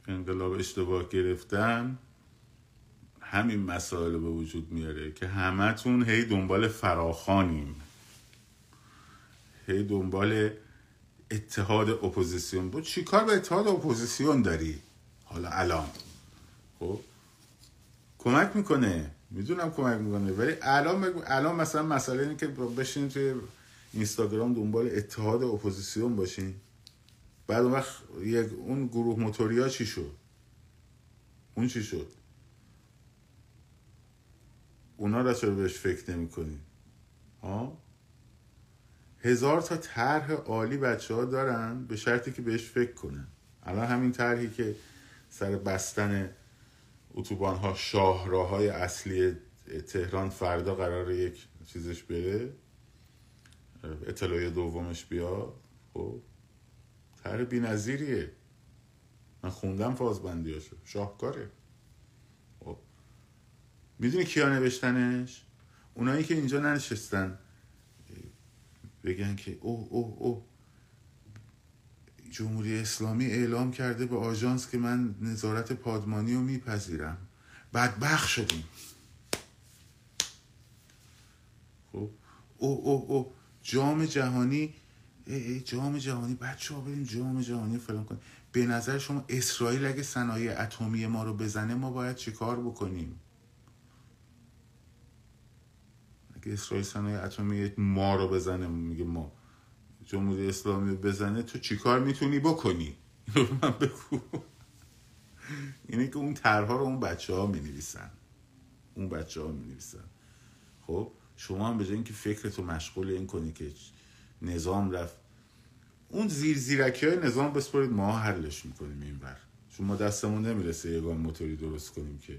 انقلاب اشتباه گرفتن همین مسائل به وجود میاره که همتون هی دنبال فراخوانیم هی دنبال اتحاد اپوزیسیون. بود چی کار به اتحاد اپوزیسیون داری؟ حالا الان. خب؟ کمک می‌کنه. می‌دونم کمک می‌کنه. ولی الان الان مثلا مسئله اینه که بشین توی اینستاگرام دنبال اتحاد اپوزیسیون باشین. بعد اون وقت یک اون گروه موتوریا چی شد؟ اون چی شد؟ اونا را چرا بهش فکر نمی کنی ها؟ هزار تا طرح عالی بچه ها دارن به شرطی که بهش فکر کنن. الان همین طرحی که سر بستن اتوبان ها شاهراه های اصلی تهران فردا قرار یک چیزش بره اطلاعیه دومش بیا خب؟ طرح بی نظیریه من خوندم فازبندی هاشو شاهکاره. می‌دونی کیا نوشتنش؟ اونایی که اینجا ننشستن. بگن که او او او جمهوری اسلامی اعلام کرده به آژانس که من نظارت پادمانی رو میپذیرم. بدبخ شدیم. خب. او او او جام جهانی ای ای جام جهانی. بچه ها بریم جام جهانی فلان کنیم. به نظر شما اسرائیل اگه صنایع اتمی ما رو بزنه ما باید چیکار بکنیم؟ اگه اسرائیل صنایع اتمی ما رو بزنه میگه ما. جمهوری اسلامی رو بزنه تو چیکار می‌تونی؟ بکنی. اینو من بگو. اینه که اون طرها رو اون بچه ها می نویسن اون بچه ها می نویسن خب شما هم به جای اینکه فکرتو مشغول این کنی که نظام رفت اون زیر زیرکی های نظام بسپارید ما حلش می‌کنیم این بر چون ما دستمون نمی‌رسه یگان موتوری درست کنیم که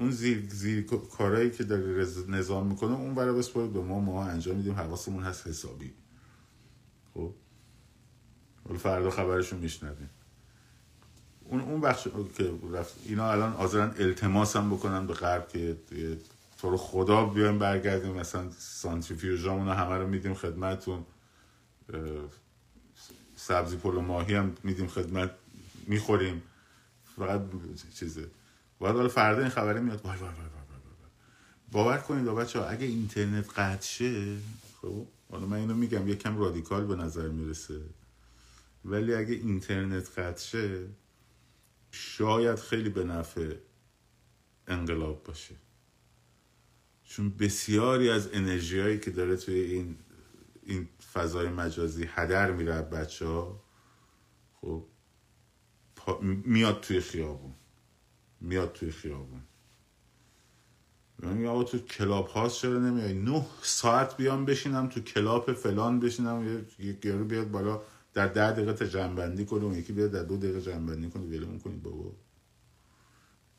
اون زیر, زیر کارهایی که داره نظام می‌کنه اون برای بسپارید به ما ما انجام میدیم حواسمون هست حسابی. خب؟ ولی فردا خبرشون میشنویم. اون اون بخش که رفت اینا الان حاضرن التماس هم بکنن به غرب که تو رو خدا بیایم برگردیم مثلا سانتریفیوژامون همه رو میدیم خدمتتون سبزی پلو ماهی هم میدیم خدمت می‌خوریم. فقط چیزه باید بالا فردا این خبره میاد. وای وای وای وای باور کنید بچه ها اگه اینترنت قطع شه خب حالا من اینو میگم یکم رادیکال به نظر می‌رسه. ولی اگه اینترنت قطع شه شاید خیلی به نفع انقلاب باشه. چون بسیاری از انرژی هایی که داره توی این این فضای مجازی هدر میره بچه ها خب میاد توی خیابون. میاد توی خیابون. یعنی آقا تو کلاب هاست چرا نمیای؟ نه ساعت بیام بشینم تو کلاب فلان بشینم یه گرو بیاد بالا در ده دقیقه جمع‌بندی کنه اون یکی بیاد در دو دقیقه جمع‌بندی کنه ولمون کنید بابا.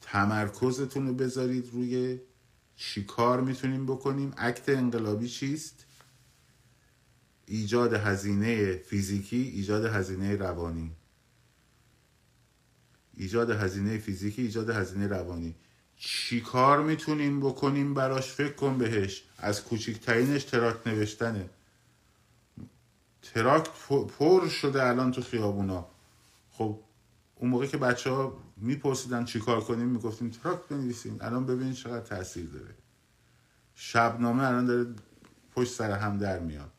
تمرکزتون رو بذارید روی چی کار می‌تونیم بکنیم act انقلابی چیست؟ ایجاد هزینه فیزیکی ایجاد هزینه روانی. ایجاد هزینه فیزیکی ایجاد هزینه روانی. چی کار می‌تونیم بکنیم براش؟ فکر کن بهش. از کوچکترینش تراکت نوشتنه. تراکت پر شده الان تو خیابونا. خب اون موقع که بچه ها میپرسیدن چی کار کنیم می‌گفتیم تراکت بنویسیم. الان ببینید چقدر تاثیر داره. شبنامه الان داره پشت سر هم در میاد.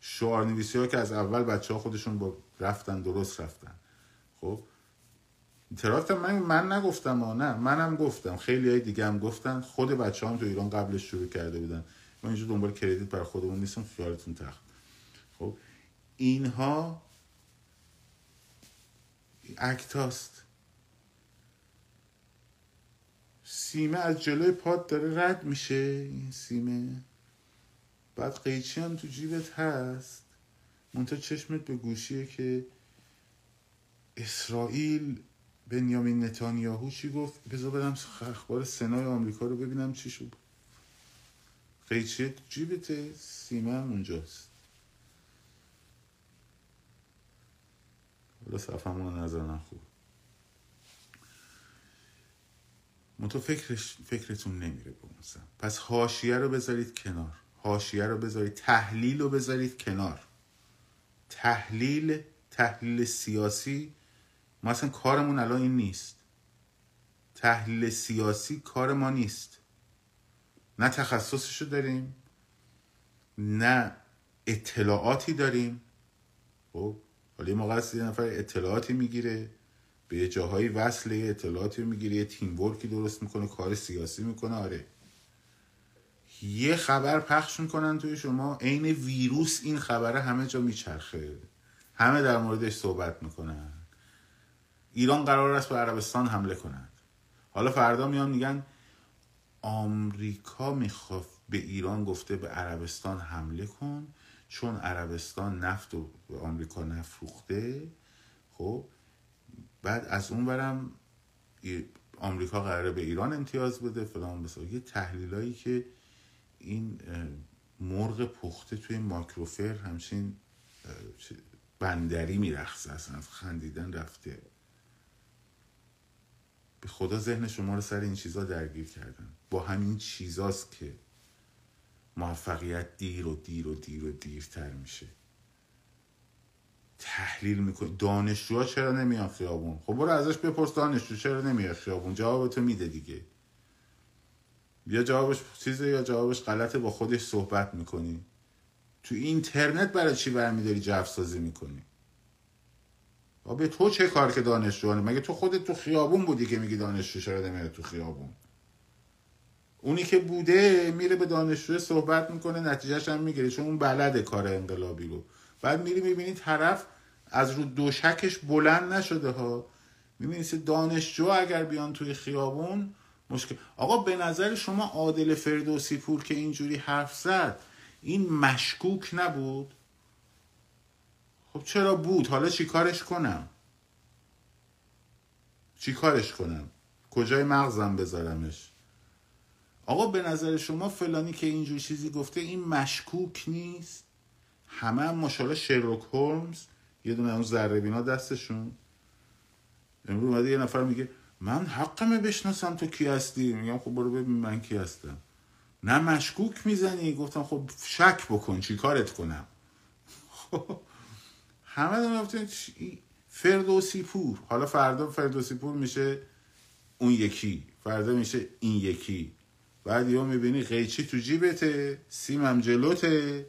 شعار نویسی ها که از اول بچه ها خودشون با رفتن درست رفتن. خب تراکت من من نگفتم ها نه. منم گفتم. خیلی های دیگه هم گفتن. خود بچه هم تو ایران قبلش شروع کرده بودن. ما اینجا دنبال کردیت برای خودمون نیستم. خیالتون تخت. خب. اینها اکتاست. سیمه از جلوی پاد داره رد میشه. این سیمه. بعد قیچی هم تو جیبت هست. منتها چشمت به گوشیه که اسرائیل بنیامین نتانیاهو چی گفت؟ بذار برم اخبار سنای آمریکا رو ببینم چی شد. قیچی جیبت سیمه هم اونجاست. حالا صفحمون نظر خوب منتها فکرش فکرتون نمیره به پس حاشیه رو بذارید کنار. حاشیه رو بذارید تحلیل رو بذارید کنار. تحلیل تحلیل سیاسی ما اصلا کارمون الان این نیست. تحلیل سیاسی کار ما نیست. نه تخصصشو داریم نه اطلاعاتی داریم. خب حالا موقع یه نفر اطلاعاتی می‌گیره به یه جاهایی وصل یه اطلاعاتی می‌گیره یه تیم ورکی درست می‌کنه کار سیاسی می‌کنه آره. یه خبر پخش می‌کنن توی شما عین ویروس این خبره همه جا میچرخه. همه در موردش صحبت می‌کنن. ایران قرار است به عربستان حمله کند حالا فردا میان میگن آمریکا می‌خواد به ایران گفته به عربستان حمله کن چون عربستان نفت و به آمریکا نفروخته. خب بعد از اون برم آمریکا قراره به ایران امتیاز بده فلان بسا. یه تحلیلایی که این مرغ پخته توی ماکروفر همچین بندری میرخصه اصلا خندیدن رفته. خدا ذهن شما رو سر این چیزا درگیر کردن. با همین چیزاست که موفقیت دیر و دیر و دیر و دیرتر میشه. تحلیل می‌کنی. دانشجوها چرا نمیان خیابون؟ خب برو ازش بپرس دانشجو چرا نمیاد خیابون؟ جوابتو میده دیگه. یا جوابش چیزه یا جوابش غلطه با خودش صحبت می‌کنی. تو اینترنت برای چی برمیداری جو سازی می‌کنی؟ به تو چه کار که دانشجوانه مگه تو خودت تو خیابون بودی که میگی دانشجو چرا نمیاد تو خیابون؟ اونی که بوده میره به دانشجو صحبت می‌کنه نتیجهش هم می‌گیره. چون اون بلده کار انقلابی رو. بعد میری می‌بینی طرف از رو دوشکش بلند نشده ها. می‌بینی دانشجو اگر بیان توی خیابون مشکل. آقا به نظر شما عادل فردوسی پور که اینجوری حرف زد این مشکوک نبود؟ خب چرا بود؟ حالا چی کارش کنم؟ چی کارش کنم؟ کجای مغزم بذارمش؟ آقا به نظر شما فلانی که اینجور چیزی گفته این مشکوک نیست؟ همه هم ماشاءالله شرلوک هولمز یه دونه اون ذره دستشون. امروز اومده یه نفر میگه من حقمه بشناسم تو کی هستی؟ میگم خب برو ببین من کی هستم. نه مشکوک می‌زنی. گفتم خب شک بکن چی کارت کنم؟ خب همه دارم فردوسی پور. حالا فردا فردوسی پور میشه اون یکی. فردا میشه این یکی. بعد یه می‌بینی قیچی تو جیبته سیمم جلوته.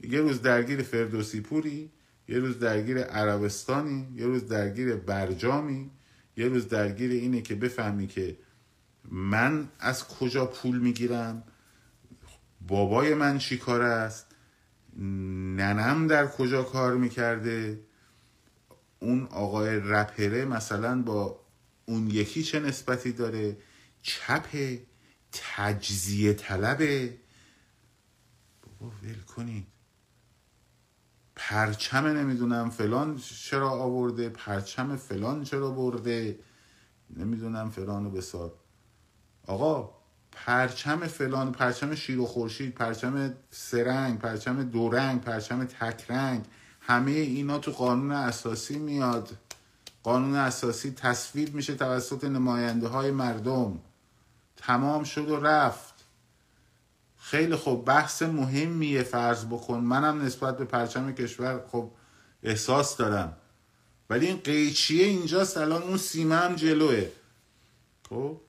یه روز درگیر فردوسی پوری یه روز درگیر عربستانی یه روز درگیر برجامی یه روز درگیر اینه که بفهمی که من از کجا پول می‌گیرم بابای من چی کار است؟ ننم در کجا کار می‌کرده؟ اون آقای رپره مثلا با اون یکی چه نسبتی داره؟ چپ تجزیه طلبه؟ بابا ول کنید. پرچم نمی‌دونم فلان چرا آورده پرچم فلان چرا برده؟ نمی‌دونم فلان و بسار. آقا پرچم فلان پرچم شیر و خورشید پرچم سرنگ پرچم دورنگ پرچم تکرنگ همه اینا تو قانون اساسی میاد. قانون اساسی تصویب میشه توسط نماینده های مردم. تمام شد و رفت. خیلی خوب بحث مهمیه فرض بکن. منم نسبت به پرچم کشور خب احساس دارم. ولی این قیچیه اینجاست الان اون سیمه هم جلوه. خب؟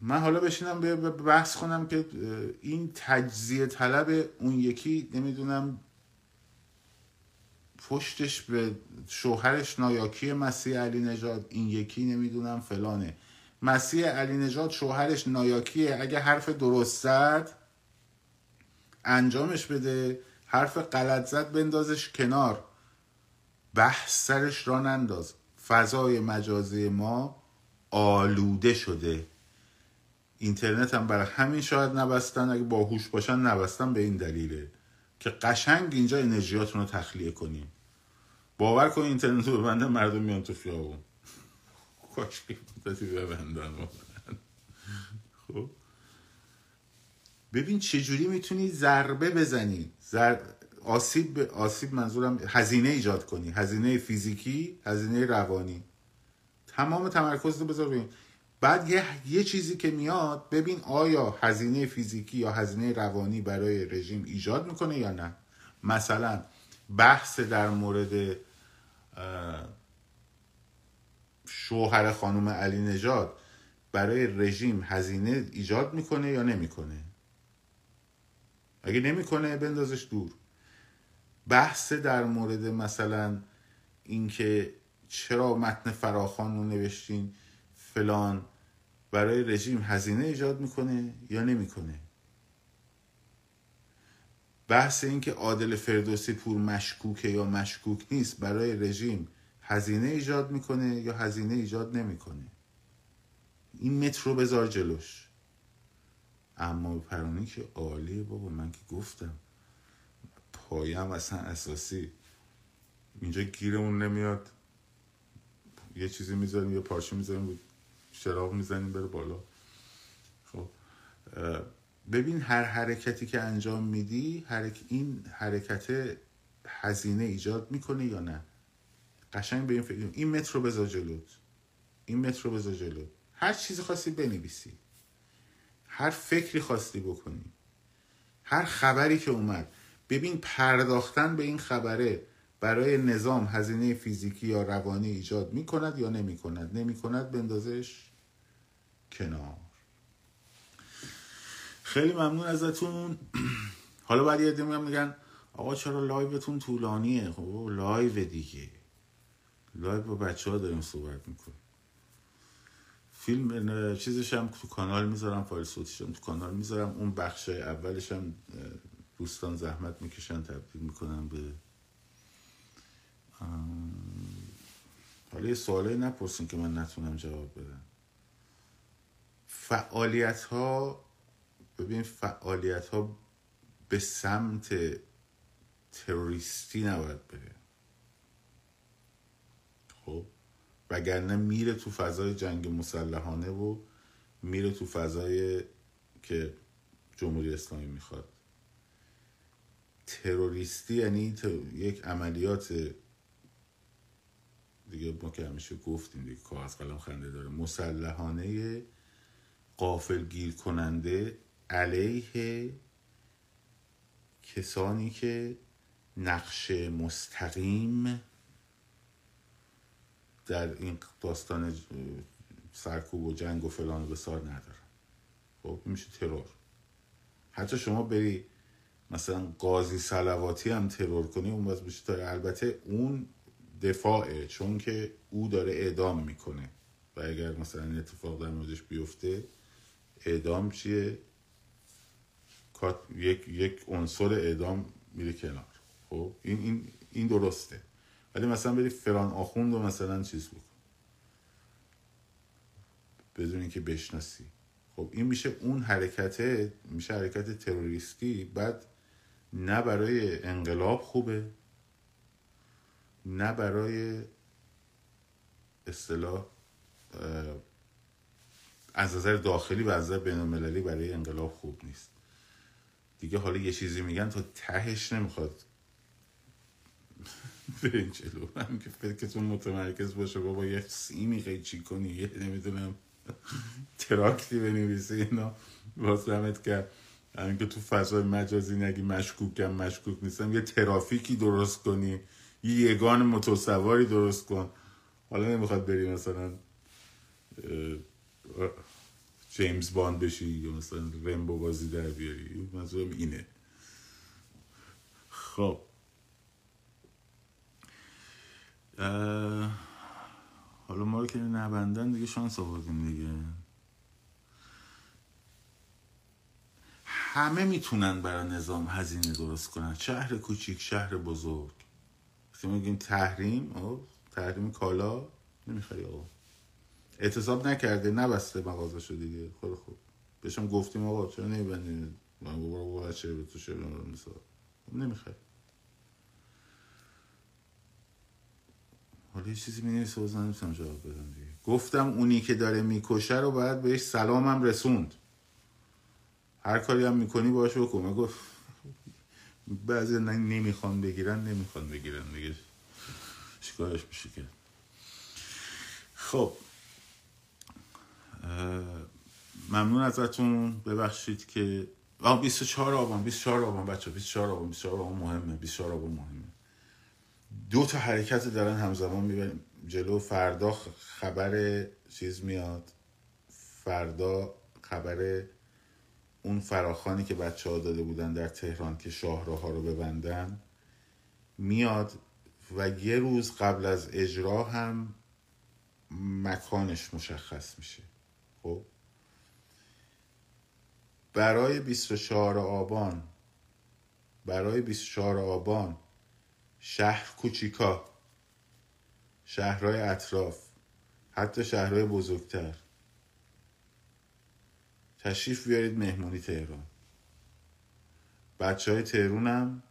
من حالا بشینم به بحث کنم که این تجزیه طلب اون یکی نمی‌دونم پشتش به شوهرش نایاکی مسیح علی نژاد این یکی نمی‌دونم فلانه. مسیح علی نژاد شوهرش نایاکیه. اگه حرف درست زد انجامش بده. حرف غلط زد بندازش کنار. بحث سرش را ننداز. فضای مجازی ما آلوده شده. اینترنت هم برای همین شاید نبستن اگه باهوش باشن نبستن به این دلیله که قشنگ اینجا انرژیاتون رو تخلیه کنیم باور کن اینترنت رو ببندن مردم میان تو خیابون. کاش ببندن خب. ببین چجوری می‌تونی ضربه بزنی؟ زر... آسیب آسیب منظورم هزینه ایجاد کنی. هزینه فیزیکی هزینه روانی. تمام تمرکز رو بذار ببین بعد یه،, یه چیزی که میاد ببین آیا هزینه فیزیکی یا هزینه روانی برای رژیم ایجاد می‌کنه یا نه؟ مثلا بحث در مورد شوهر خانم علی نژاد برای رژیم هزینه ایجاد می‌کنه یا نمی‌کنه؟ اگه نمی‌کنه بندازش دور. بحث در مورد مثلا اینکه چرا متن فراخان رو نوشتین؟ فلان برای رژیم هزینه ایجاد می‌کنه یا نمی‌کنه؟ بحث این که عادل فردوسی پور مشکوکه یا مشکوک نیست برای رژیم هزینه ایجاد می‌کنه یا هزینه ایجاد نمی‌کنه؟ این متر رو بذار جلوش. اما پرانی که عالیه بابا من که گفتم. پایم اصلا اساسی. اینجا گیرمون نمیاد. یه چیزی می‌ذاریم یه پارچه می‌ذاریم. چراغ می‌زنیم بره بالا. خب ببین هر حرکتی که انجام میدی حرک... این حرکت هزینه ایجاد می‌کنه یا نه؟ قشنگ به این فکر این متر رو بذار جلوت این متر رو بذار جلوت هر چیزی خواستی بنویسی. هر فکری خواستی بکنی. هر خبری که اومد. ببین پرداختن به این خبره برای نظام هزینه فیزیکی یا روانی ایجاد می کند یا نمی کند نمی کند بندازش. کنار. خیلی ممنون ازتون. حالا بعد یه میگم میگن آقا چرا live تون طولانیه؟ خب live دیگه. live با بچه ها داریم صحبت می‌کنیم. فیلم چیزش هم تو کانال می‌ذارم فایل صوتیش تو کانال می‌ذارم. اون بخش اولش هم دوستان زحمت می‌کشن تبدیل می‌کنم به حالا یه سوالی نپرسین که من نتونم جواب بدم. فعالیت ها ببین فعالیت ها به سمت تروریستی نباید بره. خب؟ وگرنه میره تو فضای جنگ مسلحانه و میره تو فضای که جمهوری اسلامی می‌خواد. تروریستی یعنی یک عملیات دیگه ما که همیشه گفتیم دیگه کاغذ قلم خنده داره. مسلحانه قافل گیر کننده علیه کسانی که نقش مستقیم در این داستان سرکوب و جنگ و فلان و بسار ندارن. خب میشه ترور. حتی شما بری مثلا قاضی سلواتی هم ترور کنی اون باز بشه البته اون دفاعه چون که او داره اعدام می‌کنه. و اگر مثلا اتفاق در موردش بیفته اعدام چیه؟ یک یک عنصر اعدام میره کنار. خب؟ این این این درسته. ولی مثلا بری فران آخوند و مثلا چیز بکن. بدون اینکه بشناسی. خب این میشه اون حرکته میشه حرکت تروریستی. بعد نه برای انقلاب خوبه. نه برای اصطلاح از نظر داخلی و از نظر بین برای انقلاب خوب نیست. دیگه حالا یه چیزی میگن تا تهش نمی‌خواد برین جلو. هم که فکرتون متمرکز باشه بابا یه سیمی قیچی کنی یه نمی‌دونم تراکتی بنویسی اینا. واسه کرد همین که تو فضای مجازی نگی مشکوکم مشکوک نیستم. یه ترافیکی درست کنی. یه یگان متصوری درست کن. حالا نمی‌خواد بری مثلا جیمز باند بشی یا مثلا رمبو بازی در بیاری. منظورم اینه. خب. حالا ما رو که نبندن دیگه شانس آوردیم دیگه. همه می‌تونن برای نظام هزینه درست کنن. شهر کوچیک شهر بزرگ. وقتی میگیم تحریم تحریم کالا نمی‌خوای آقا. اعتصاب نکرده نبسته مغازه شو دیگه. خیلی خوب. بهشم گفتیم آقا چرا نمیبندین من بابا بچه به تو شبه نمی‌خوای. حالا یه چیزی می نویسه نمی‌تونم جواب بدم دیگه. گفتم اونی که داره می‌کشه رو باید بهش سلامم رسوند. هر کاری هم می‌کنی باش بکن. گفت بعضی نمی‌خوان بگیرن نمی‌خوان بگیرن. دیگه شکارش میشه که؟ خب. ممنون ازتون. ببخشید که آه 24 آبان 24 آبان بچه 24 آبان 24 آبان مهمه 24 آبان مهمه. دو تا حرکت دارن همزمان می‌بریم جلو. فردا خبر چیز میاد. فردا خبر اون فراخانی که بچه ها داده بودن در تهران که شاهراه ها رو ببندن میاد و یه روز قبل از اجرا هم مکانش مشخص میشه. خب. برای 24 آبان برای 24 آبان شهر کوچیکا شهرهای اطراف حتی شهرهای بزرگتر. تشریف بیارید مهمونی تهران. بچه های تهرون هم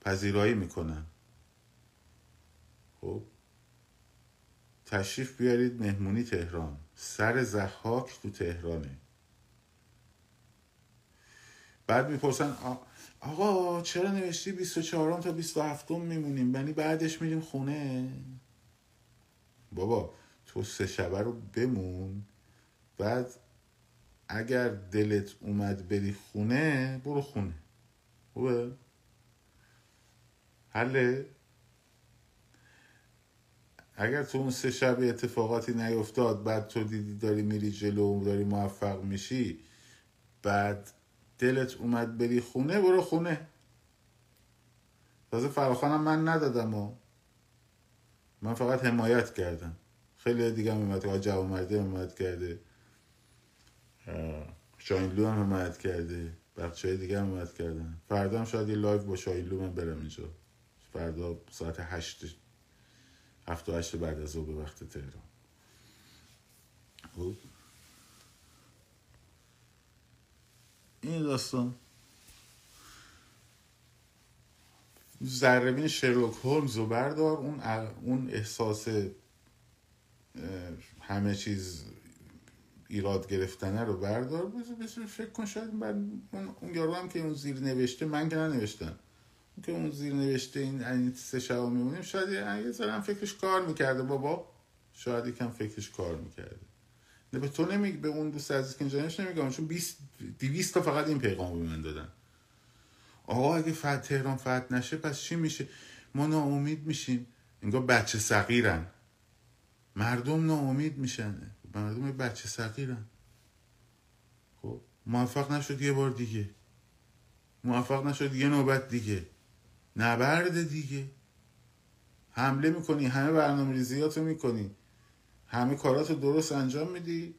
پذیرایی می‌کنن. خب. تشریف بیارید مهمونی تهران. سر زخاک تو تهرانه. بعد می‌پرسن آقا چرا نوشتی 24 تا 27 میمونیم؟ یعنی بعدش میریم خونه. بابا تو سه شبه رو بمون بعد اگر دلت اومد بری خونه برو خونه. خوبه؟ حله؟ اگر تو اون سه شب اتفاقاتی نیفتاد بعد تو دیدی داری میری جلو و داری موفق میشی بعد دلت اومد بری خونه برو خونه. تازه فراخوانم من ندادم و من فقط حمایت کردم. خیلی دیگه هم حمایت کرده جوان مرده حمایت کرده شاینلو هم حمایت کرده. بچه های دیگه هم حمایت کردن. فردا هم شاید یه live با شاینلو من برم اینجا. فردا ساعت هشت هفت و هشت بعد از به وقت تهران. خوب این داستان. زربین شرلوک هولمز رو بردار. اون, اون احساس همه چیز ایراد گرفتنه رو بردار. بذار فکر کن شاید من اون یارو هم که اون زیر نوشته من که ننوشتم. که اون زیر نوشته این این سه شب میمونیم شاید یه ذره فکرش کار می‌کرده. بابا شاید یکم فکرش کار می‌کرده. نه به تو نمیگه به اون دوست عزیز که اینجا نمیگم. چون 20 200 تا فقط این پیغام به من دادن آقا اگه فتح تهران فتح نشه پس چی میشه؟ ما ناامید میشیم. انگار بچه صغیرن. مردم ناامید میشن. مردم بچه صغیرن. خب موفق نشد یه بار دیگه. موفق نشد یه نوبت دیگه. نبرد دیگه. حمله می‌کنی همه برنامه ریزیاتو می‌کنی. همه کاراتو درست انجام میدی.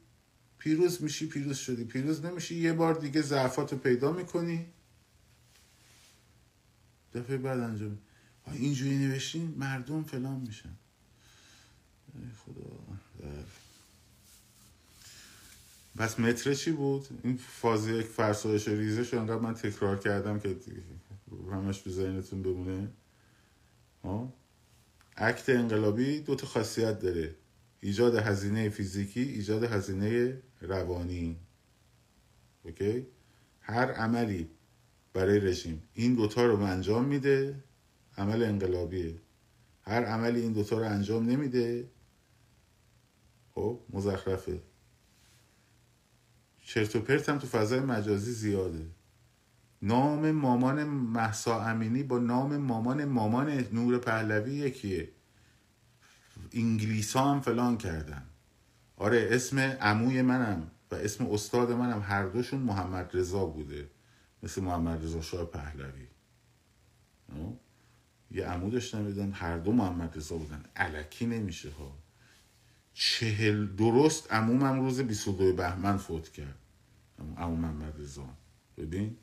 پیروز میشی پیروز شدی. پیروز نمیشی یه بار دیگه ضعفاتو پیدا می‌کنی. دفعه بعد انجام. اینجوری نوشتین؟ مردم فلان میشن. خدا. پس متره چی بود؟ این فاز یک فرسایش ریزش انقدر من تکرار کردم که همش تو ذهنتون بمونه. ها؟ اکت انقلابی دو تا خاصیت داره. ایجاد هزینه فیزیکی ایجاد هزینه روانی. اوکی؟ هر عملی برای رژیم. این دوتا رو انجام میده عمل انقلابیه. هر عملی این دوتا رو انجام نمیده خب مزخرفه. چرت و پرت هم تو فضای مجازی زیاده. نام مامان محسا امینی با نام مامان مامان نور پهلوی یکیه. انگلیس هم فلان کردن. آره اسم عموی منم و اسم استاد منم هر دوشون محمد رضا بوده. مثل محمد رضا شاه پهلوی. یه عمو داشتن هر دو محمد رضا بودن. علکی نمیشه ها. چهل درست عمومم روز 22 بهمن فوت کرد. عمو محمد رضا. ببین؟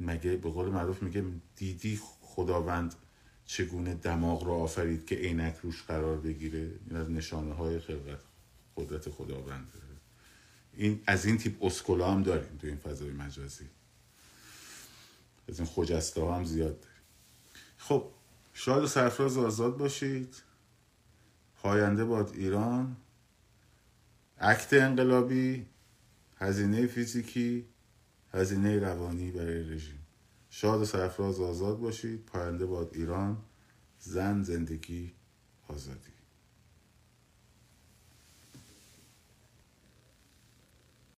مگه به قول معروف میگه دیدی خداوند چگونه دماغ رو آفرید که عینک روش قرار بگیره؟ این از نشانه های خلقت قدرت خداوند. این از این تیپ اسکولا هم داریم تو این فضای مجازی. از این خجسته هم زیاد داریم. خب شاید و سرفراز آزاد باشید. پاینده باد ایران. اکت انقلابی. هزینه فیزیکی. هزینه روانی برای رژیم. شاد و سرفراز آزاد باشید. پاینده باد ایران. زن زندگی آزادی.